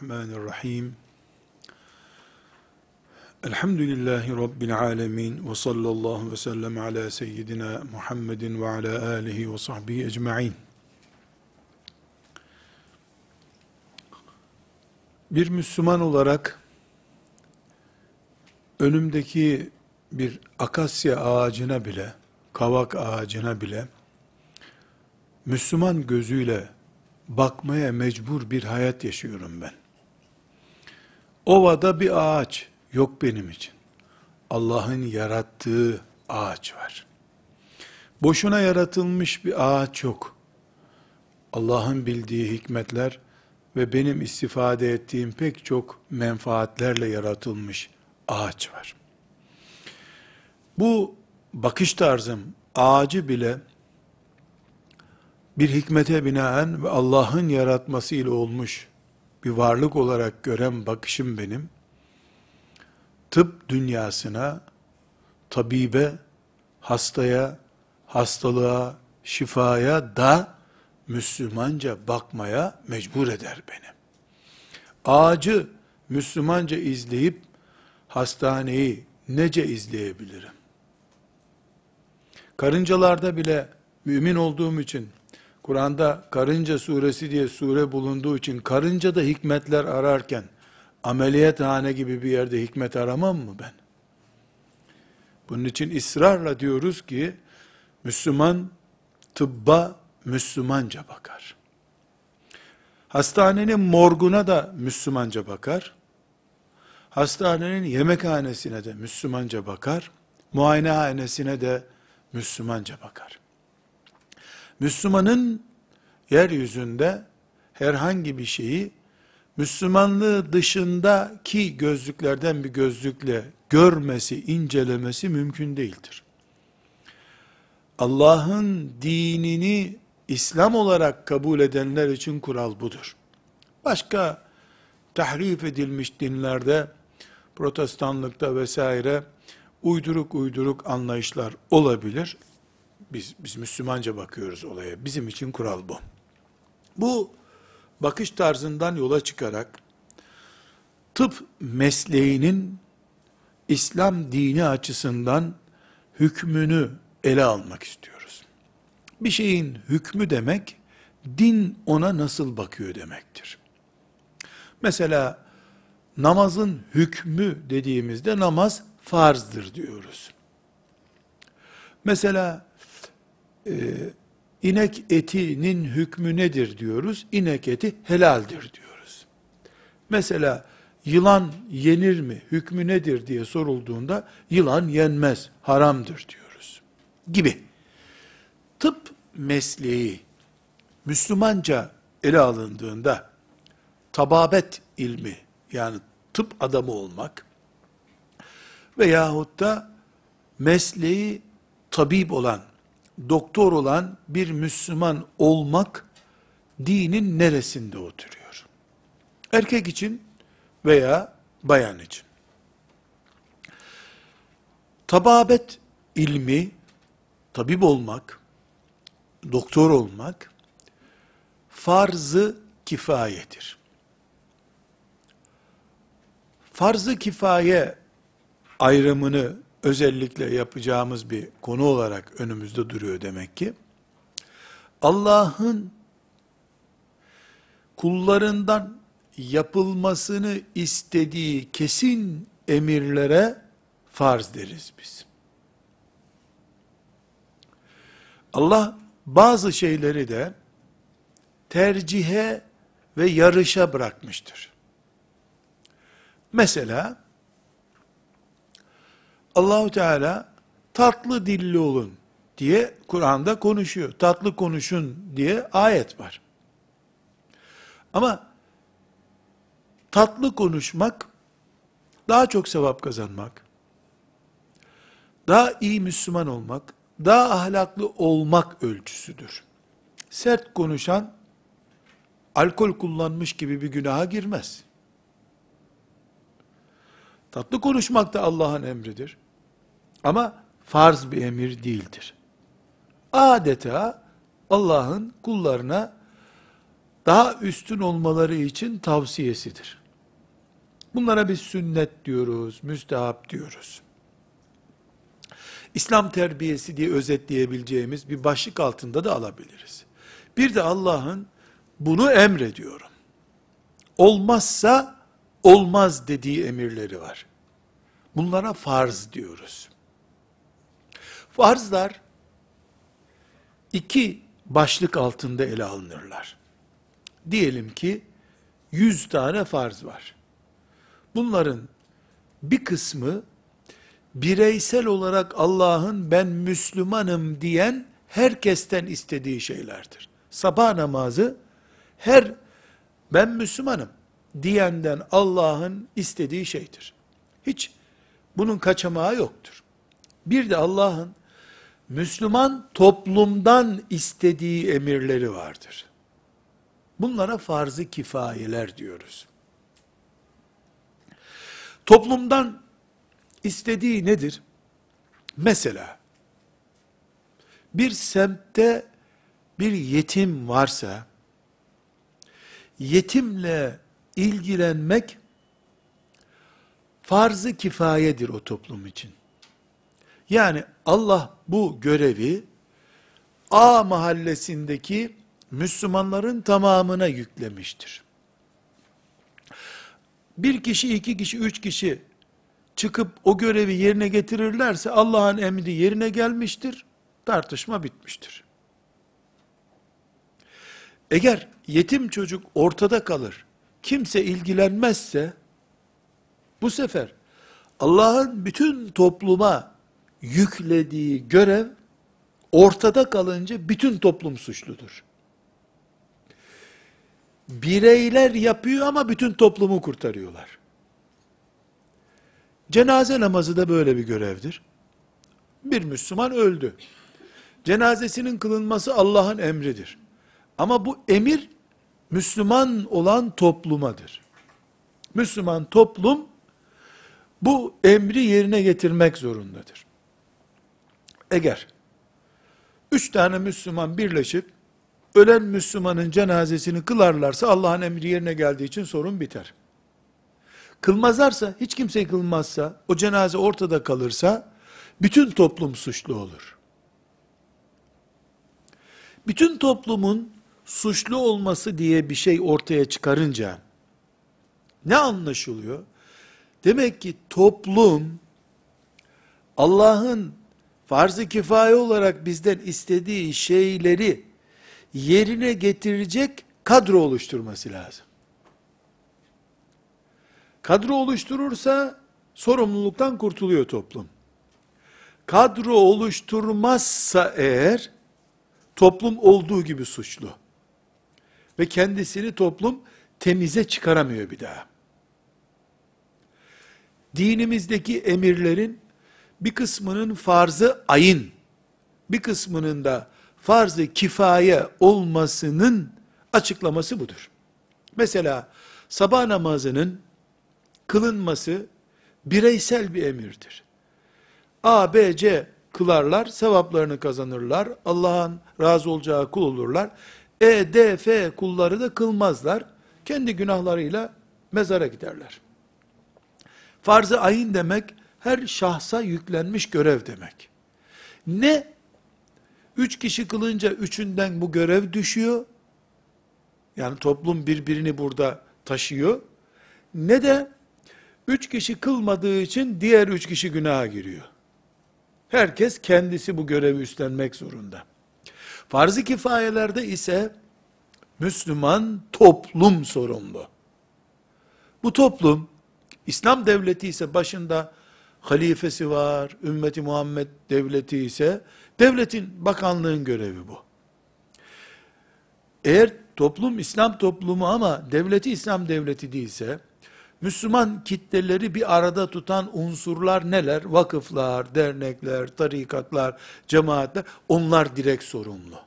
Bismillahirrahmanirrahim. Elhamdülillahi Rabbil alemin ve sallallahu ve sellem ala seyyidina Muhammedin ve ala alihi ve sahbihi ecma'in. Bir Müslüman olarak önümdeki bir akasya ağacına bile, kavak ağacına bile Müslüman gözüyle bakmaya mecbur bir hayat yaşıyorum ben. Ovada bir ağaç yok benim için. Allah'ın yarattığı ağaç var. Boşuna yaratılmış bir ağaç yok. Allah'ın bildiği hikmetler ve benim istifade ettiğim pek çok menfaatlerle yaratılmış ağaç var. Bu bakış tarzım ağacı bile bir hikmete binaen ve Allah'ın yaratmasıyla olmuş bir varlık olarak gören bakışım benim, tıp dünyasına, tabibe, hastaya, hastalığa, şifaya da Müslümanca bakmaya mecbur eder beni. Ağacı Müslümanca izleyip hastaneyi nece izleyebilirim? Karıncalarda bile mümin olduğum için Kur'an'da karınca suresi diye sure bulunduğu için karınca da hikmetler ararken ameliyathane gibi bir yerde hikmet aramam mı ben? Bunun için ısrarla diyoruz ki Müslüman tıbba Müslümanca bakar. Hastanenin morguna da Müslümanca bakar. Hastanenin yemekhanesine de Müslümanca bakar. Muayenehanesine de Müslümanca bakar. Müslümanın yeryüzünde herhangi bir şeyi Müslümanlığı dışındaki gözlüklerden bir gözlükle görmesi, incelemesi mümkün değildir. Allah'ın dinini İslam olarak kabul edenler için kural budur. Başka tahrif edilmiş dinlerde, protestanlıkta vesaire uyduruk uyduruk anlayışlar olabilir. Biz, biz Müslümanca bakıyoruz olaya. Bizim için kural bu. Bu bakış tarzından yola çıkarak tıp mesleğinin İslam dini açısından hükmünü ele almak istiyoruz. Bir şeyin hükmü demek, din ona nasıl bakıyor demektir. Mesela namazın hükmü dediğimizde namaz farzdır diyoruz. Mesela e, inek etinin hükmü nedir diyoruz? İnek eti helaldir diyoruz. Mesela yılan yenir mi, hükmü nedir diye sorulduğunda yılan yenmez, haramdır diyoruz. Gibi. Tıp mesleği Müslümanca ele alındığında tababet ilmi yani tıp adamı olmak veyahut da mesleği tabip olan doktor olan bir Müslüman olmak dinin neresinde oturuyor? Erkek için veya bayan için. Tababet ilmi, tabip olmak, doktor olmak, farzı kifayedir. Farzı kifaye ayrımını özellikle yapacağımız bir konu olarak önümüzde duruyor demek ki. Allah'ın kullarından yapılmasını istediği kesin emirlere farz deriz biz. Allah bazı şeyleri de tercihe ve yarışa bırakmıştır. Mesela Allahu Teala tatlı dilli olun diye Kur'an'da konuşuyor. Tatlı konuşun diye ayet var. Ama tatlı konuşmak daha çok sevap kazanmak, daha iyi Müslüman olmak, daha ahlaklı olmak ölçüsüdür. Sert konuşan alkol kullanmış gibi bir günaha girmez. Tatlı konuşmak da Allah'ın emridir. Ama farz bir emir değildir. Adeta Allah'ın kullarına daha üstün olmaları için tavsiyesidir. Bunlara biz sünnet diyoruz, müstehap diyoruz. İslam terbiyesi diye özetleyebileceğimiz bir başlık altında da alabiliriz. Bir de Allah'ın bunu emrediyorum. Olmazsa olmaz dediği emirleri var. Bunlara farz diyoruz. Farzlar iki başlık altında ele alınırlar. Diyelim ki 100 tane farz var. Bunların bir kısmı bireysel olarak Allah'ın ben Müslümanım diyen herkesten istediği şeylerdir. Sabah namazı her ben Müslümanım diyenden Allah'ın istediği şeydir. Hiç bunun kaçamağı yoktur. Bir de Allah'ın Müslüman toplumdan istediği emirleri vardır. Bunlara farz-ı kifayeler diyoruz. Toplumdan istediği nedir? Mesela bir semtte bir yetim varsa yetimle ilgilenmek farz-ı kifayedir o toplum için. Yani Allah bu görevi A mahallesindeki Müslümanların tamamına yüklemiştir. Bir kişi, iki kişi, üç kişi çıkıp o görevi yerine getirirlerse Allah'ın emri yerine gelmiştir, tartışma bitmiştir. Eğer yetim çocuk ortada kalır, kimse ilgilenmezse, bu sefer Allah'ın bütün topluma yüklediği görev, ortada kalınca bütün toplum suçludur. Bireyler yapıyor ama bütün toplumu kurtarıyorlar. Cenaze namazı da böyle bir görevdir. Bir Müslüman öldü. Cenazesinin kılınması Allah'ın emridir. Ama bu emir Müslüman olan toplumadır. Müslüman toplum bu emri yerine getirmek zorundadır. Eğer üç tane Müslüman birleşip ölen Müslümanın cenazesini kılarlarsa Allah'ın emri yerine geldiği için sorun biter. Kılmazlarsa, hiç kimse kılmazsa, o cenaze ortada kalırsa, bütün toplum suçlu olur. Bütün toplumun suçlu olması diye bir şey ortaya çıkarınca, ne anlaşılıyor? Demek ki toplum, Allah'ın farz-ı kifaye olarak bizden istediği şeyleri yerine getirecek kadro oluşturması lazım. Kadro oluşturursa sorumluluktan kurtuluyor toplum. Kadro oluşturmazsa eğer toplum olduğu gibi suçlu. Ve kendisini toplum temize çıkaramıyor bir daha. Dinimizdeki emirlerin bir kısmının farzı ayın, bir kısmının da farzı kifaye olmasının açıklaması budur. Mesela sabah namazının kılınması bireysel bir emirdir. A, B, C kılarlar, sevaplarını kazanırlar, Allah'ın razı olacağı kul olurlar. E, D, F kulları da kılmazlar. Kendi günahlarıyla mezara giderler. Farz-ı ayın demek, her şahsa yüklenmiş görev demek. Ne? Üç kişi kılınca üçünden bu görev düşüyor. Yani toplum birbirini burada taşıyor. Ne de üç kişi kılmadığı için diğer üç kişi günaha giriyor. Herkes kendisi bu görevi üstlenmek zorunda. Farz-ı kifayelerde ise Müslüman toplum sorumlu. Bu toplum, İslam devleti ise başında halifesi var, ümmeti Muhammed devleti ise, devletin, bakanlığın görevi bu. Eğer toplum İslam toplumu ama devleti İslam devleti değilse, Müslüman kitleleri bir arada tutan unsurlar neler? Vakıflar, dernekler, tarikatlar, cemaatler, onlar direkt sorumlu.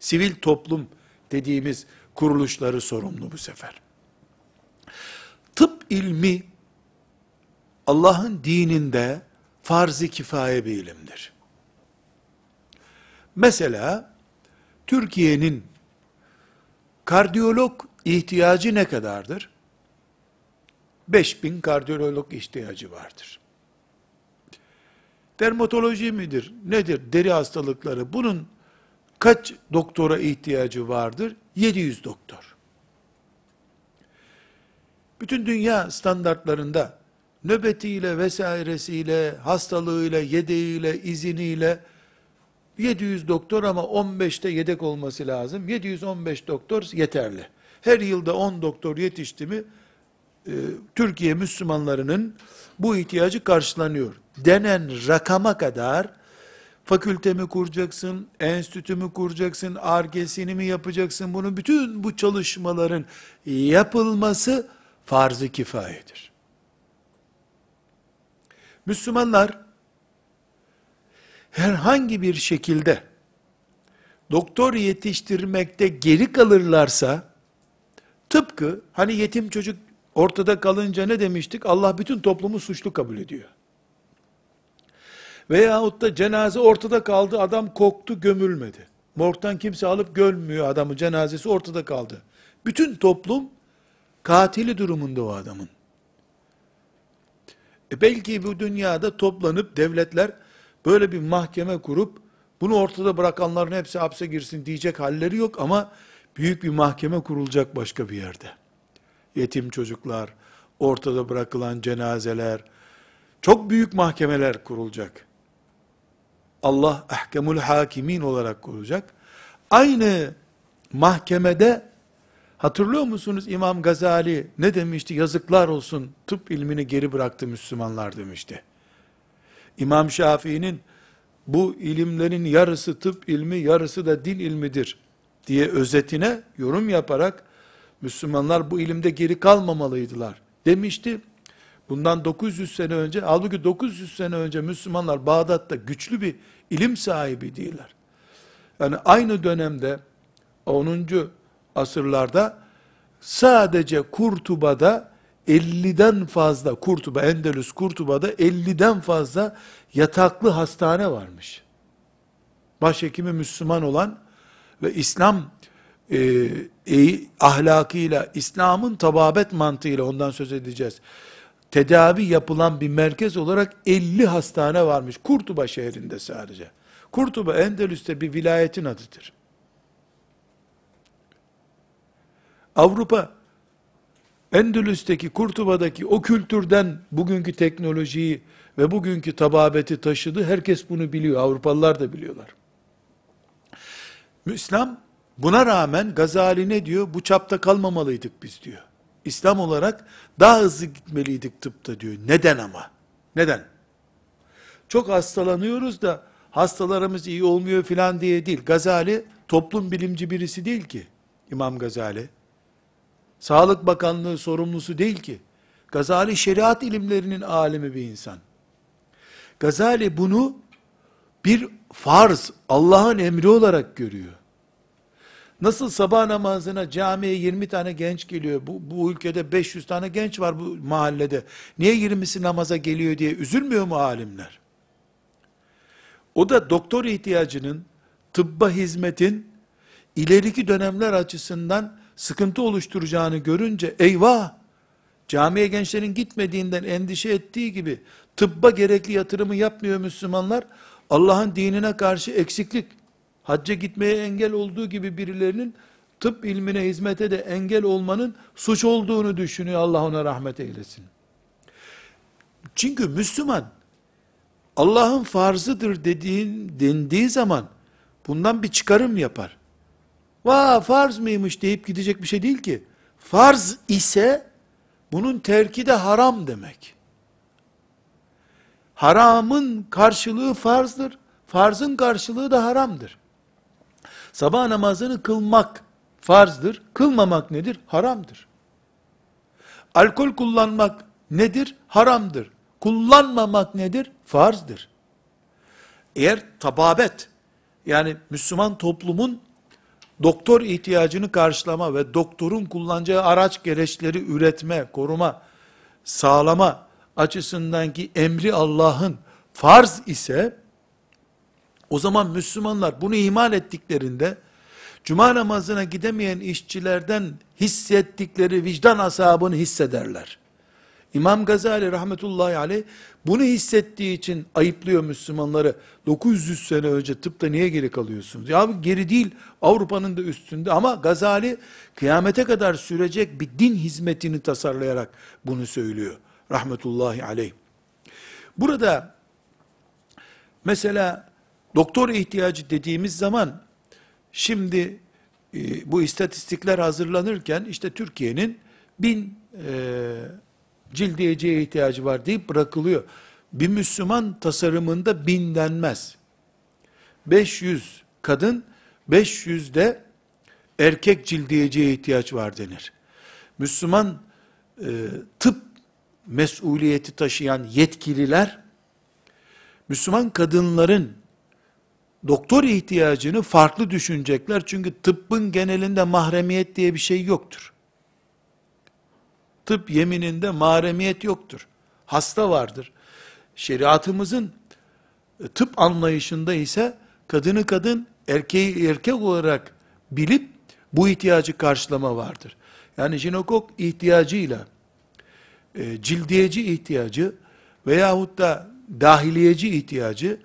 Sivil toplum dediğimiz kuruluşları sorumlu bu sefer. Tıp ilmi, Allah'ın dininde farz-ı kifaye bir ilimdir. Mesela, Türkiye'nin Kardiyolog ihtiyacı ne kadardır? 5000 kardiyolog ihtiyacı vardır. Dermatoloji midir? Nedir? Deri hastalıkları. Bunun kaç doktora ihtiyacı vardır? 700 doktor. Bütün dünya standartlarında nöbetiyle vesairesiyle, hastalığıyla, yedeğiyle, iziniyle 700 doktor ama 15'te yedek olması lazım. 715 doktor yeterli. Her yılda 10 doktor yetişti mi e, Türkiye Müslümanlarının bu ihtiyacı karşılanıyor. Denen rakama kadar fakülte mi kuracaksın, enstitü kuracaksın, argesini mi yapacaksın, bunun bütün bu çalışmaların yapılması farz-ı kifayedir. Müslümanlar herhangi bir şekilde doktor yetiştirmekte geri kalırlarsa tıpkı hani yetim çocuk ortada kalınca ne demiştik? Allah bütün toplumu suçlu kabul ediyor. Veyahut da cenaze ortada kaldı, adam koktu, gömülmedi. Morgdan kimse alıp gömmüyor adamı, cenazesi ortada kaldı. Bütün toplum katili durumunda o adamın. E belki bu dünyada toplanıp devletler böyle bir mahkeme kurup bunu ortada bırakanların hepsi hapse girsin diyecek halleri yok ama büyük bir mahkeme kurulacak başka bir yerde. Yetim çocuklar, ortada bırakılan cenazeler, çok büyük mahkemeler kurulacak. Allah ahkemul hakimin olarak kurulacak. Aynı mahkemede hatırlıyor musunuz İmam Gazali ne demişti? Yazıklar olsun tıp ilmini geri bıraktı Müslümanlar demişti. İmam Şafii'nin bu ilimlerin yarısı tıp ilmi, yarısı da din ilmidir diye özetine yorum yaparak Müslümanlar bu ilimde geri kalmamalıydılar demişti. Bundan 900 sene önce, halbuki 900 sene önce Müslümanlar Bağdat'ta güçlü bir ilim sahibi değiller. Yani aynı dönemde 10. asırlarda sadece Kurtuba'da 50'den fazla Kurtuba, Endülüs Kurtuba'da 50'den fazla yataklı hastane varmış. Başhekimi Müslüman olan ve İslam e, e, ahlakıyla, İslam'ın tababet mantığıyla ondan söz edeceğiz. Tedavi yapılan bir merkez olarak 50 hastane varmış. Kurtuba şehrinde sadece. Kurtuba Endülüs'te bir vilayetin adıdır. Avrupa Endülüs'teki, Kurtuba'daki o kültürden bugünkü teknolojiyi ve bugünkü tababeti taşıdı. Herkes bunu biliyor. Avrupalılar da biliyorlar. İslam buna rağmen Gazali ne diyor? Bu çapta kalmamalıydık biz diyor. İslam olarak daha hızlı gitmeliydik tıpta diyor. Neden ama? Neden? Çok hastalanıyoruz da hastalarımız iyi olmuyor filan diye değil. Gazali toplum bilimci birisi değil ki. İmam Gazali. Sağlık Bakanlığı sorumlusu değil ki. Gazali şeriat ilimlerinin alemi bir insan. Gazali bunu bir farz, Allah'ın emri olarak görüyor. Nasıl sabah namazına camiye 20 tane genç geliyor. Bu, bu ülkede 500 tane genç var bu mahallede. Niye 20'si namaza geliyor diye üzülmüyor mu alimler? O da doktor ihtiyacının, tıbba hizmetin ileriki dönemler açısından sıkıntı oluşturacağını görünce eyvah camiye gençlerin gitmediğinden endişe ettiği gibi tıbba gerekli yatırımı yapmıyor Müslümanlar. Allah'ın dinine karşı eksiklik, hacca gitmeye engel olduğu gibi birilerinin tıp ilmine hizmete de engel olmanın suç olduğunu düşünüyor. Allah ona rahmet eylesin. Çünkü Müslüman Allah'ın farzıdır dediğin, dendiği zaman bundan bir çıkarım yapar. Va farz mıymış deyip gidecek bir şey değil ki. Farz ise bunun terki de haram demek. Haramın karşılığı farzdır. Farzın karşılığı da haramdır. Sabah namazını kılmak farzdır. Kılmamak nedir? Haramdır. Alkol kullanmak nedir? Haramdır. Kullanmamak nedir? Farzdır. Eğer tababet, yani Müslüman toplumun doktor ihtiyacını karşılama ve doktorun kullanacağı araç gereçleri üretme, koruma, sağlama açısından ki emri Allah'ın farz ise, o zaman Müslümanlar bunu ihmal ettiklerinde, Cuma namazına gidemeyen işçilerden hissettikleri vicdan asabını hissederler. İmam Gazali rahmetullahi aleyh bunu hissettiği için ayıplıyor Müslümanları. 900 sene önce tıpta niye geri kalıyorsunuz? Ya geri değil Avrupa'nın da üstünde ama Gazali kıyamete kadar sürecek bir din hizmetini tasarlayarak bunu söylüyor. Rahmetullahi aleyh. Burada mesela doktor ihtiyacı dediğimiz zaman şimdi e, bu istatistikler hazırlanırken işte Türkiye'nin bin e, cildiyeciye ihtiyacı var deyip bırakılıyor. Bir Müslüman tasarımında bin denmez. 500 kadın, 500 de erkek cildiyeciye ihtiyaç var denir. Müslüman e, tıp mesuliyeti taşıyan yetkililer, Müslüman kadınların doktor ihtiyacını farklı düşünecekler. Çünkü tıbbın genelinde mahremiyet diye bir şey yoktur. Tıp yemininde mahremiyet yoktur. Hasta vardır. Şeriatımızın e, tıp anlayışında ise kadını kadın, erkeği erkek olarak bilip bu ihtiyacı karşılama vardır. Yani jinekok ihtiyacıyla e, cildiyeci ihtiyacı veyahut da dahiliyeci ihtiyacı,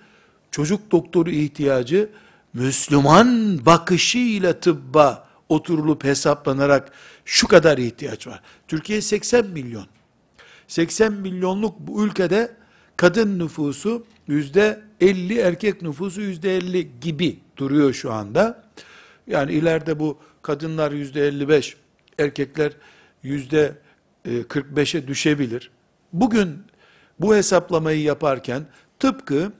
çocuk doktoru ihtiyacı Müslüman bakışıyla tıbba oturulup hesaplanarak şu kadar ihtiyaç var. Türkiye 80 milyon. 80 milyonluk bu ülkede kadın nüfusu yüzde 50, erkek nüfusu yüzde 50 gibi duruyor şu anda. Yani ileride bu kadınlar yüzde 55, erkekler yüzde 45'e düşebilir. Bugün bu hesaplamayı yaparken tıpkı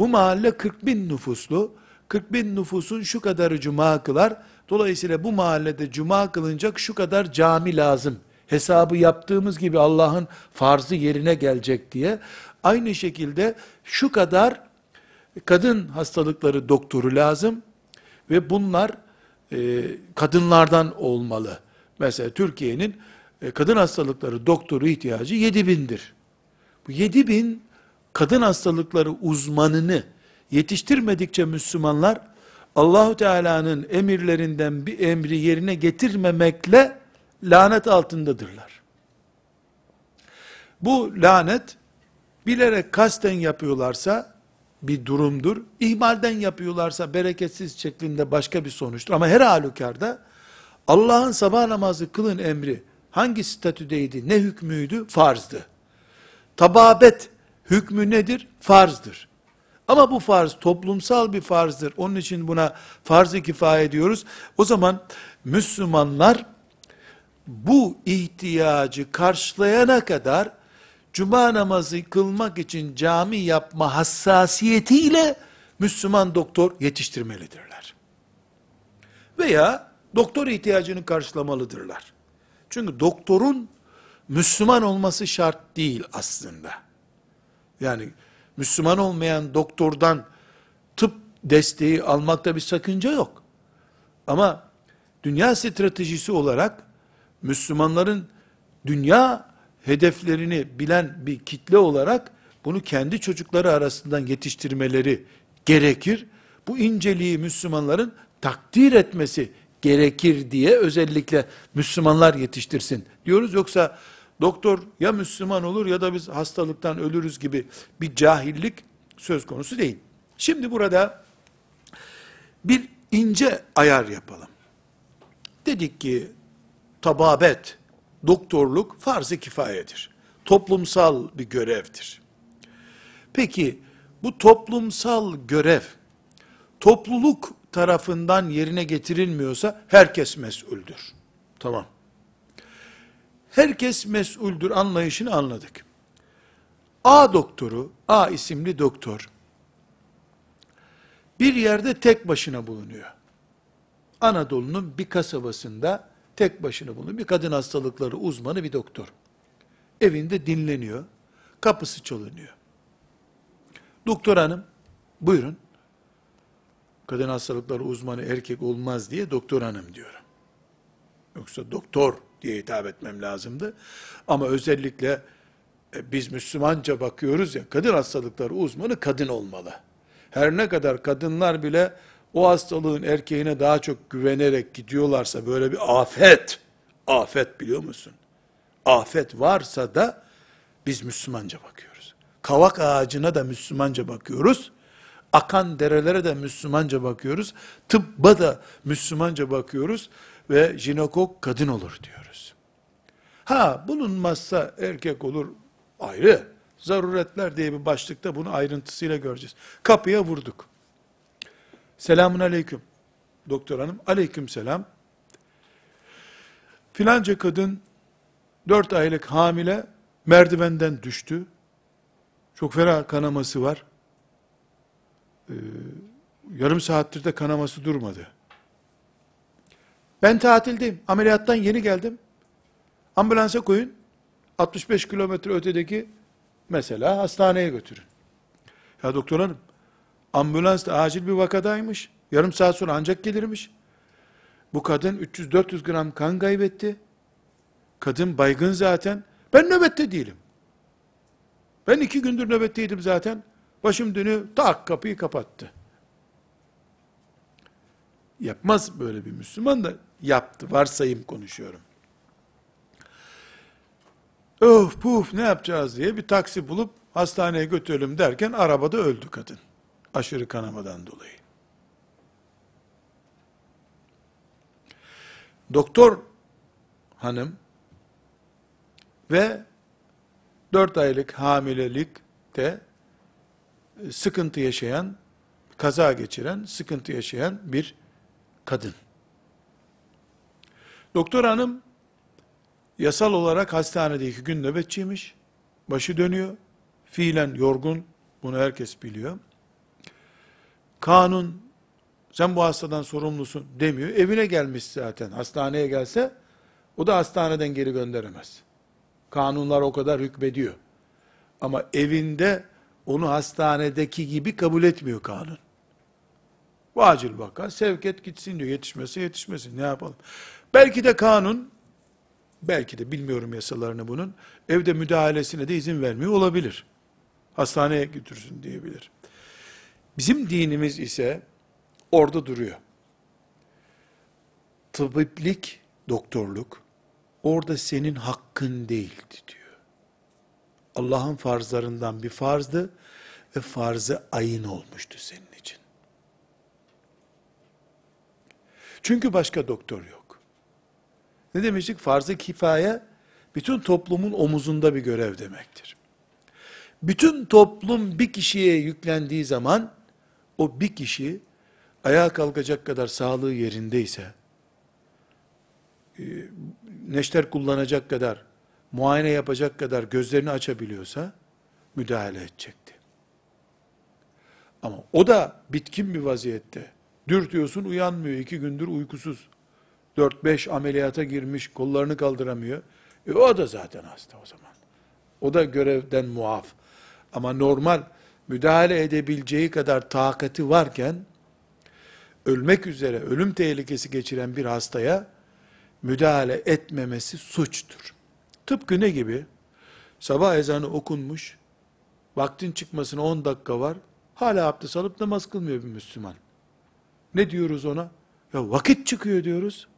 bu mahalle 40 bin nüfuslu, 40 bin nüfusun şu kadarı cuma kılar, dolayısıyla bu mahallede cuma kılınacak şu kadar cami lazım. Hesabı yaptığımız gibi Allah'ın farzı yerine gelecek diye. Aynı şekilde şu kadar kadın hastalıkları doktoru lazım ve bunlar e, kadınlardan olmalı. Mesela Türkiye'nin e, kadın hastalıkları doktoru ihtiyacı 7 bindir. Bu 7 bin kadın hastalıkları uzmanını yetiştirmedikçe Müslümanlar Allahu Teala'nın emirlerinden bir emri yerine getirmemekle lanet altındadırlar. Bu lanet bilerek kasten yapıyorlarsa bir durumdur. İhmalden yapıyorlarsa bereketsiz şeklinde başka bir sonuçtur. Ama her halükarda Allah'ın sabah namazı kılın emri hangi statüdeydi, ne hükmüydü? Farzdı. Tababet hükmü nedir? Farzdır. Ama bu farz toplumsal bir farzdır. Onun için buna farz-ı kifaye diyoruz. O zaman Müslümanlar bu ihtiyacı karşılayana kadar cuma namazı kılmak için cami yapma hassasiyetiyle Müslüman doktor yetiştirmelidirler. Veya doktor ihtiyacını karşılamalıdırlar. Çünkü doktorun Müslüman olması şart değil aslında. Yani Müslüman olmayan doktordan tıp desteği almakta bir sakınca yok. Ama dünya stratejisi olarak Müslümanların dünya hedeflerini bilen bir kitle olarak bunu kendi çocukları arasından yetiştirmeleri gerekir. Bu inceliği Müslümanların takdir etmesi gerekir diye özellikle Müslümanlar yetiştirsin diyoruz. Yoksa doktor ya Müslüman olur ya da biz hastalıktan ölürüz gibi bir cahillik söz konusu değil. Şimdi burada bir ince ayar yapalım. Dedik ki tababet, doktorluk farz-ı kifayedir. Toplumsal bir görevdir. Peki bu toplumsal görev topluluk tarafından yerine getirilmiyorsa herkes mesuldür. Tamam. Herkes mesuldür anlayışını anladık. A doktoru, A isimli doktor bir yerde tek başına bulunuyor. Anadolu'nun bir kasabasında tek başına bulunuyor. Bir kadın hastalıkları uzmanı bir doktor. Evinde dinleniyor. Kapısı çalınıyor. Doktor hanım, buyurun kadın hastalıkları uzmanı erkek olmaz diye doktor hanım diyorum. Yoksa doktor diye hitap etmem lazımdı. Ama özellikle e, biz Müslümanca bakıyoruz ya, kadın hastalıkları uzmanı kadın olmalı. Her ne kadar kadınlar bile o hastalığın erkeğine daha çok güvenerek gidiyorlarsa böyle bir afet, afet biliyor musun? Afet varsa da biz Müslümanca bakıyoruz. Kavak ağacına da Müslümanca bakıyoruz. Akan derelere de Müslümanca bakıyoruz. Tıbba da Müslümanca bakıyoruz ve jinekok kadın olur diyoruz. Ha bulunmazsa erkek olur ayrı. Zaruretler diye bir başlıkta bunu ayrıntısıyla göreceğiz. Kapıya vurduk. Selamun aleyküm. Doktor hanım. Aleyküm selam. Filanca kadın 4 aylık hamile merdivenden düştü. Çok fena kanaması var. Ee, yarım saattir de kanaması durmadı. Ben tatildeyim. Ameliyattan yeni geldim. Ambulansa koyun. 65 kilometre ötedeki mesela hastaneye götürün. Ya doktor hanım, ambulans da acil bir vakadaymış. Yarım saat sonra ancak gelirmiş. Bu kadın 300-400 gram kan kaybetti. Kadın baygın zaten. Ben nöbette değilim. Ben iki gündür nöbetteydim zaten. Başım dönüyor, tak kapıyı kapattı. Yapmaz böyle bir Müslüman da yaptı. Varsayım konuşuyorum. Öf puf ne yapacağız diye bir taksi bulup hastaneye götürelim derken arabada öldü kadın. Aşırı kanamadan dolayı. Doktor hanım ve 4 aylık hamilelikte sıkıntı yaşayan, kaza geçiren, sıkıntı yaşayan bir kadın. Doktor hanım yasal olarak hastanede iki gün nöbetçiymiş. Başı dönüyor. Fiilen yorgun. Bunu herkes biliyor. Kanun sen bu hastadan sorumlusun demiyor. Evine gelmiş zaten. Hastaneye gelse o da hastaneden geri gönderemez. Kanunlar o kadar hükmediyor. Ama evinde onu hastanedeki gibi kabul etmiyor kanun. Bu acil vaka sevk et gitsin diyor. Yetişmesi yetişmesin ne yapalım. Belki de kanun belki de bilmiyorum yasalarını bunun, evde müdahalesine de izin vermiyor olabilir. Hastaneye götürsün diyebilir. Bizim dinimiz ise orada duruyor. Tıbiplik, doktorluk, orada senin hakkın değildi diyor. Allah'ın farzlarından bir farzdı ve farzı ayın olmuştu senin için. Çünkü başka doktor yok. Ne demiştik? Farz-ı kifaye, bütün toplumun omuzunda bir görev demektir. Bütün toplum bir kişiye yüklendiği zaman, o bir kişi, ayağa kalkacak kadar sağlığı yerindeyse, e, neşter kullanacak kadar, muayene yapacak kadar gözlerini açabiliyorsa, müdahale edecekti. Ama o da bitkin bir vaziyette. Dürtüyorsun uyanmıyor, iki gündür uykusuz. 4-5 ameliyata girmiş, kollarını kaldıramıyor. E o da zaten hasta o zaman. O da görevden muaf. Ama normal müdahale edebileceği kadar takati varken, ölmek üzere, ölüm tehlikesi geçiren bir hastaya müdahale etmemesi suçtur. Tıpkı ne gibi? Sabah ezanı okunmuş, vaktin çıkmasına 10 dakika var, hala abdest alıp namaz kılmıyor bir Müslüman. Ne diyoruz ona? Ya vakit çıkıyor diyoruz.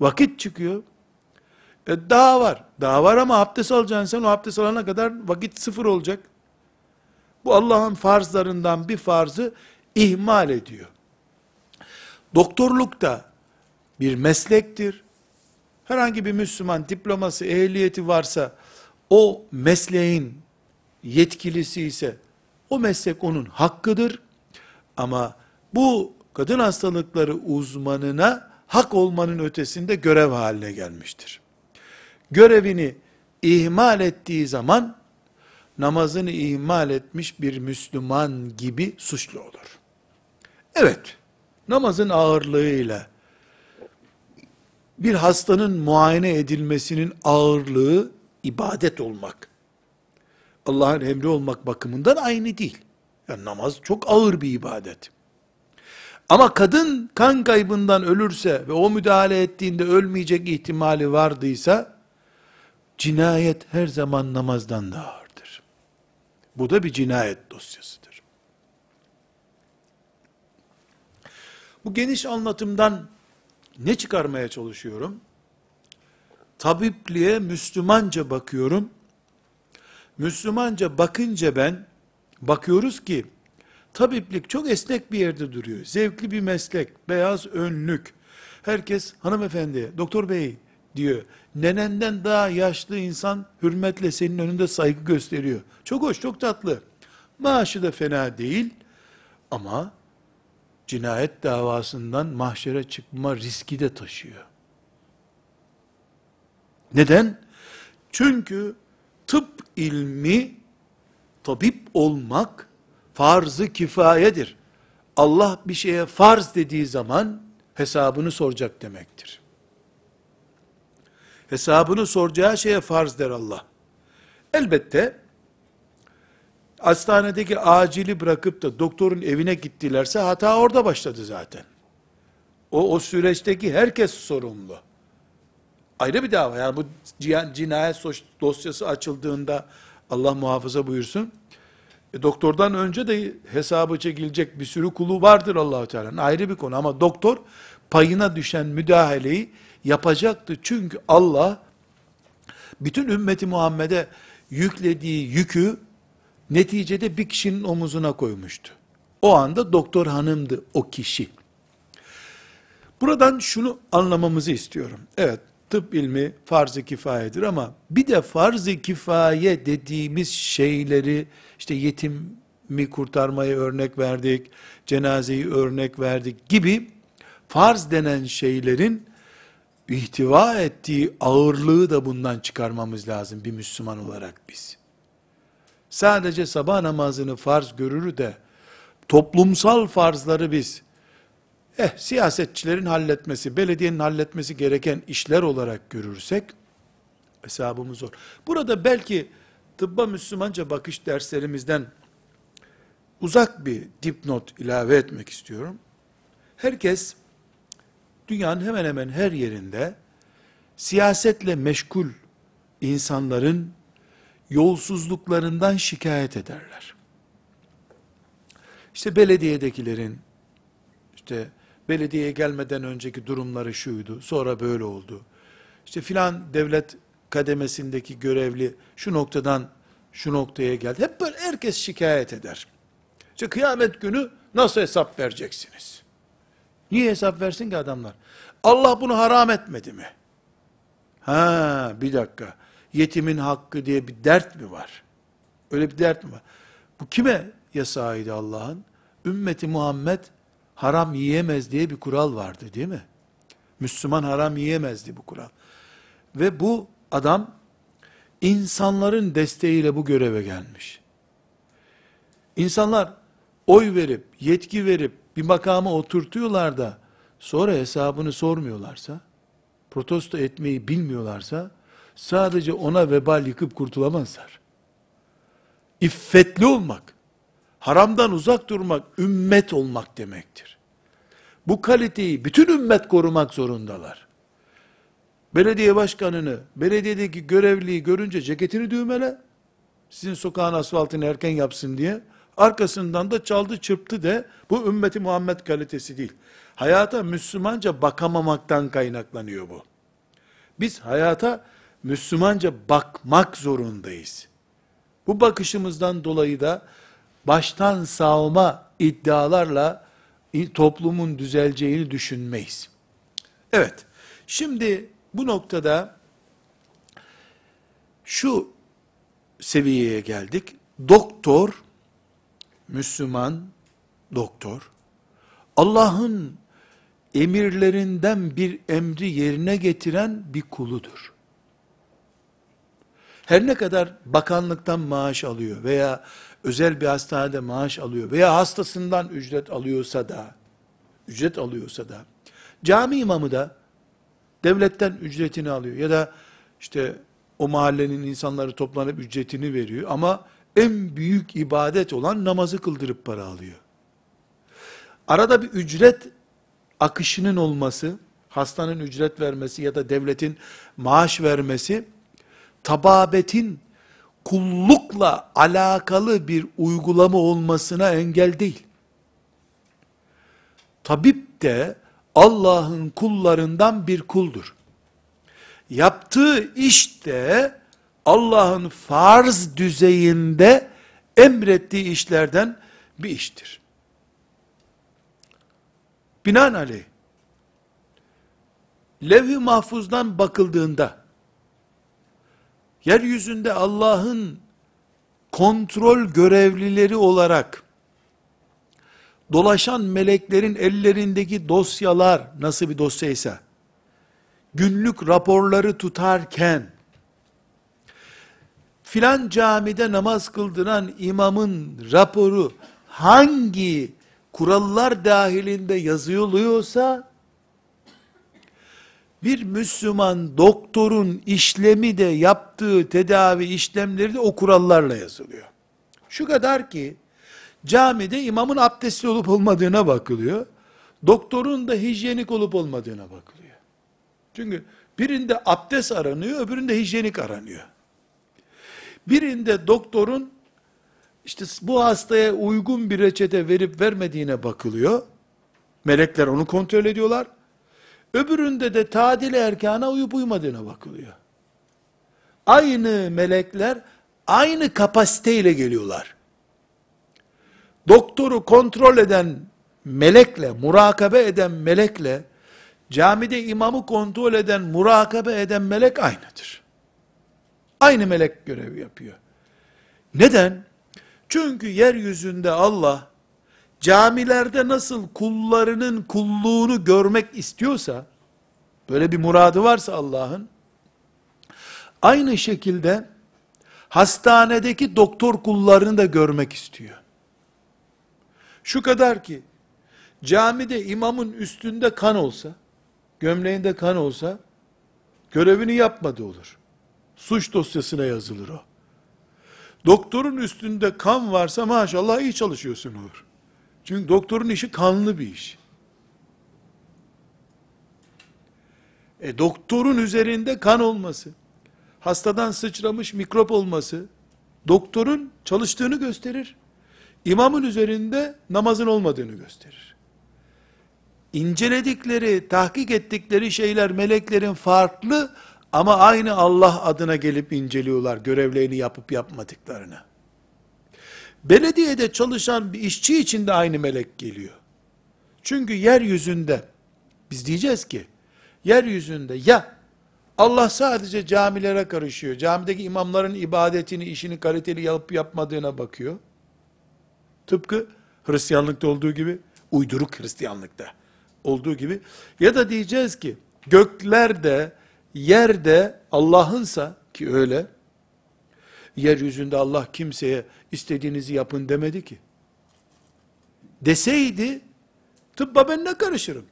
Vakit çıkıyor. E daha var. Daha var ama abdest alacaksın sen. O abdest alana kadar vakit sıfır olacak. Bu Allah'ın farzlarından bir farzı ihmal ediyor. Doktorluk da bir meslektir. Herhangi bir Müslüman diploması, ehliyeti varsa o mesleğin yetkilisi ise o meslek onun hakkıdır. Ama bu kadın hastalıkları uzmanına hak olmanın ötesinde görev haline gelmiştir. Görevini ihmal ettiği zaman namazını ihmal etmiş bir Müslüman gibi suçlu olur. Evet, namazın ağırlığıyla bir hastanın muayene edilmesinin ağırlığı ibadet olmak, Allah'ın emri olmak bakımından aynı değil. Yani namaz çok ağır bir ibadet. Ama kadın kan kaybından ölürse ve o müdahale ettiğinde ölmeyecek ihtimali vardıysa, cinayet her zaman namazdan daha ağırdır. Bu da bir cinayet dosyasıdır. Bu geniş anlatımdan ne çıkarmaya çalışıyorum? Tabipliğe Müslümanca bakıyorum. Müslümanca bakınca ben bakıyoruz ki tabiplik çok esnek bir yerde duruyor. Zevkli bir meslek, beyaz önlük. Herkes hanımefendi, doktor bey diyor. Nenenden daha yaşlı insan hürmetle senin önünde saygı gösteriyor. Çok hoş, çok tatlı. Maaşı da fena değil ama cinayet davasından mahşere çıkma riski de taşıyor. Neden? Çünkü tıp ilmi, tabip olmak farz-ı kifayedir. Allah bir şeye farz dediği zaman hesabını soracak demektir. Hesabını soracağı şeye farz der Allah. Elbette hastanedeki acili bırakıp da doktorun evine gittilerse hata orada başladı zaten. O, o süreçteki herkes sorumlu. Ayrı bir dava. Yani bu cinayet dosyası açıldığında Allah muhafaza buyursun. E, doktordan önce de hesabı çekilecek bir sürü kulu vardır Allahu Teala'nın. Ayrı bir konu ama doktor payına düşen müdahaleyi yapacaktı. Çünkü Allah bütün ümmeti Muhammed'e yüklediği yükü neticede bir kişinin omuzuna koymuştu. O anda doktor hanımdı o kişi. Buradan şunu anlamamızı istiyorum. Evet, tıp ilmi farz-ı kifayedir ama bir de farz-ı kifaye dediğimiz şeyleri işte yetimi kurtarmayı örnek verdik, cenazeyi örnek verdik gibi farz denen şeylerin ihtiva ettiği ağırlığı da bundan çıkarmamız lazım bir Müslüman olarak biz. Sadece sabah namazını farz görür de toplumsal farzları biz eh siyasetçilerin halletmesi, belediyenin halletmesi gereken işler olarak görürsek hesabımız zor. Burada belki tıbba Müslümanca bakış derslerimizden uzak bir dipnot ilave etmek istiyorum. Herkes dünyanın hemen hemen her yerinde siyasetle meşgul insanların yolsuzluklarından şikayet ederler. İşte belediyedekilerin işte belediyeye gelmeden önceki durumları şuydu, sonra böyle oldu. İşte filan devlet kademesindeki görevli şu noktadan şu noktaya geldi. Hep böyle herkes şikayet eder. İşte kıyamet günü nasıl hesap vereceksiniz? Niye hesap versin ki adamlar? Allah bunu haram etmedi mi? Ha bir dakika. Yetimin hakkı diye bir dert mi var? Öyle bir dert mi var? Bu kime yasağıydı Allah'ın? Ümmeti Muhammed haram yiyemez diye bir kural vardı değil mi? Müslüman haram yiyemezdi bu kural. Ve bu adam insanların desteğiyle bu göreve gelmiş. İnsanlar oy verip, yetki verip bir makama oturtuyorlar da sonra hesabını sormuyorlarsa, protesto etmeyi bilmiyorlarsa sadece ona vebal yıkıp kurtulamazlar. İffetli olmak, haramdan uzak durmak, ümmet olmak demektir. Bu kaliteyi bütün ümmet korumak zorundalar. Belediye başkanını, belediyedeki görevliyi görünce ceketini düğmele, sizin sokağın asfaltını erken yapsın diye, arkasından da çaldı çırptı de, bu ümmeti Muhammed kalitesi değil. Hayata Müslümanca bakamamaktan kaynaklanıyor bu. Biz hayata Müslümanca bakmak zorundayız. Bu bakışımızdan dolayı da baştan sağma iddialarla toplumun düzeleceğini düşünmeyiz. Evet, şimdi bu noktada şu seviyeye geldik. Doktor, Müslüman doktor, Allah'ın emirlerinden bir emri yerine getiren bir kuludur. Her ne kadar bakanlıktan maaş alıyor veya özel bir hastanede maaş alıyor veya hastasından ücret alıyorsa da, ücret alıyorsa da, cami imamı da devletten ücretini alıyor ya da işte o mahallenin insanları toplanıp ücretini veriyor ama en büyük ibadet olan namazı kıldırıp para alıyor. Arada bir ücret akışının olması, hastanın ücret vermesi ya da devletin maaş vermesi, tababetin kullukla alakalı bir uygulama olmasına engel değil. Tabip de Allah'ın kullarından bir kuldur. Yaptığı iş de Allah'ın farz düzeyinde emrettiği işlerden bir iştir. Binaenaleyh, levh-i mahfuzdan bakıldığında, yeryüzünde Allah'ın kontrol görevlileri olarak, dolaşan meleklerin ellerindeki dosyalar nasıl bir dosyaysa, günlük raporları tutarken, filan camide namaz kıldıran imamın raporu hangi kurallar dahilinde yazılıyorsa, bir Müslüman doktorun işlemi de yaptığı tedavi işlemleri de o kurallarla yazılıyor. Şu kadar ki, camide imamın abdestli olup olmadığına bakılıyor. Doktorun da hijyenik olup olmadığına bakılıyor. Çünkü birinde abdest aranıyor, öbüründe hijyenik aranıyor. Birinde doktorun işte bu hastaya uygun bir reçete verip vermediğine bakılıyor. Melekler onu kontrol ediyorlar. Öbüründe de tadil erkana uyup uymadığına bakılıyor. Aynı melekler aynı kapasiteyle geliyorlar. Doktoru kontrol eden melekle, murakabe eden melekle, camide imamı kontrol eden, murakabe eden melek aynıdır. Aynı melek görev yapıyor. Neden? Çünkü yeryüzünde Allah, camilerde nasıl kullarının kulluğunu görmek istiyorsa, böyle bir muradı varsa Allah'ın, aynı şekilde, hastanedeki doktor kullarını da görmek istiyor. Şu kadar ki, camide imamın üstünde kan olsa, gömleğinde kan olsa, görevini yapmadı olur. Suç dosyasına yazılır o. Doktorun üstünde kan varsa maşallah iyi çalışıyorsun olur. Çünkü doktorun işi kanlı bir iş. E doktorun üzerinde kan olması, hastadan sıçramış mikrop olması, doktorun çalıştığını gösterir. İmamın üzerinde namazın olmadığını gösterir. İnceledikleri, tahkik ettikleri şeyler meleklerin farklı ama aynı Allah adına gelip inceliyorlar görevlerini yapıp yapmadıklarını. Belediyede çalışan bir işçi için de aynı melek geliyor. Çünkü yeryüzünde biz diyeceğiz ki yeryüzünde ya Allah sadece camilere karışıyor. Camideki imamların ibadetini, işini kaliteli yapıp yapmadığına bakıyor. Tıpkı Hristiyanlıkta olduğu gibi, uyduruk Hristiyanlıkta olduğu gibi. Ya da diyeceğiz ki, göklerde, yerde Allah'ınsa, ki öyle, yeryüzünde Allah kimseye istediğinizi yapın demedi ki. Deseydi, tıbba ben ne karışırım?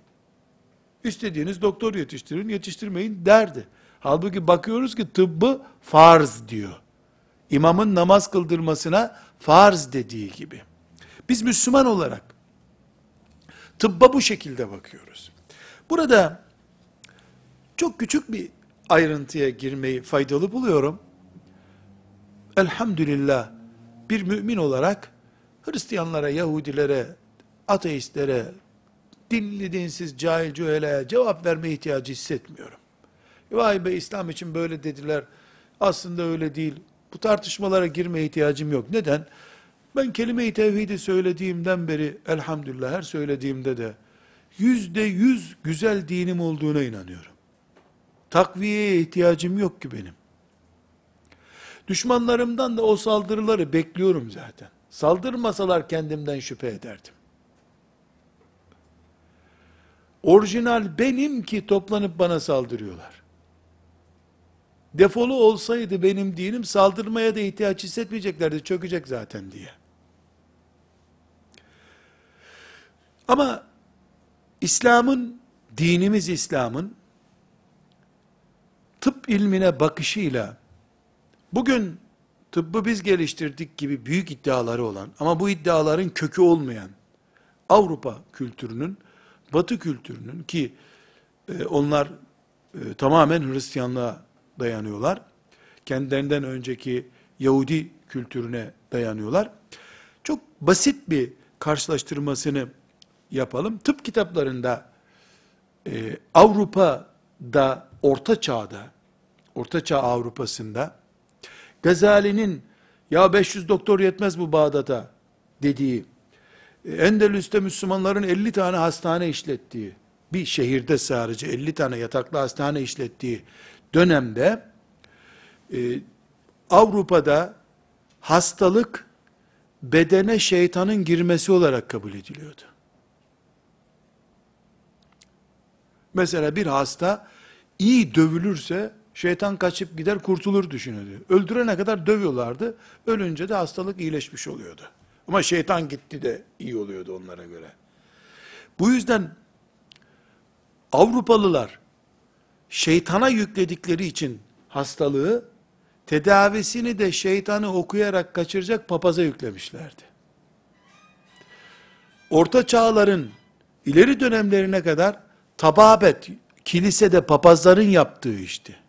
İstediğiniz doktor yetiştirin, yetiştirmeyin derdi. Halbuki bakıyoruz ki tıbbı farz diyor. İmamın namaz kıldırmasına farz dediği gibi. Biz Müslüman olarak tıbba bu şekilde bakıyoruz. Burada çok küçük bir ayrıntıya girmeyi faydalı buluyorum. Elhamdülillah bir mümin olarak Hristiyanlara, Yahudilere, ateistlere, dinli dinsiz, cahil cüheleye cevap verme ihtiyacı hissetmiyorum. Vay be İslam için böyle dediler. Aslında öyle değil. Bu tartışmalara girme ihtiyacım yok. Neden? Ben kelime-i tevhidi söylediğimden beri elhamdülillah her söylediğimde de yüzde yüz güzel dinim olduğuna inanıyorum. Takviyeye ihtiyacım yok ki benim. Düşmanlarımdan da o saldırıları bekliyorum zaten. Saldırmasalar kendimden şüphe ederdim. Orijinal benim ki toplanıp bana saldırıyorlar. Defolu olsaydı benim dinim saldırmaya da ihtiyaç hissetmeyeceklerdi. Çökecek zaten diye. Ama İslam'ın, dinimiz İslam'ın tıp ilmine bakışıyla bugün tıbbı biz geliştirdik gibi büyük iddiaları olan ama bu iddiaların kökü olmayan Avrupa kültürünün, Batı kültürünün ki e, onlar e, tamamen Hristiyanlığa dayanıyorlar. Kendilerinden önceki Yahudi kültürüne dayanıyorlar. Çok basit bir karşılaştırmasını yapalım. Tıp kitaplarında e, Avrupa'da, Orta Çağ'da, Orta Çağ Avrupa'sında Gazali'nin ya 500 doktor yetmez bu Bağdat'a dediği, e, Endülüs'te Müslümanların 50 tane hastane işlettiği, bir şehirde sadece 50 tane yataklı hastane işlettiği dönemde e, Avrupa'da hastalık bedene şeytanın girmesi olarak kabul ediliyordu. Mesela bir hasta iyi dövülürse şeytan kaçıp gider kurtulur düşünüyordu. Öldürene kadar dövüyorlardı. Ölünce de hastalık iyileşmiş oluyordu. Ama şeytan gitti de iyi oluyordu onlara göre. Bu yüzden Avrupalılar şeytana yükledikleri için hastalığı tedavisini de şeytanı okuyarak kaçıracak papaza yüklemişlerdi. Orta çağların ileri dönemlerine kadar tababet, kilisede papazların yaptığı işti.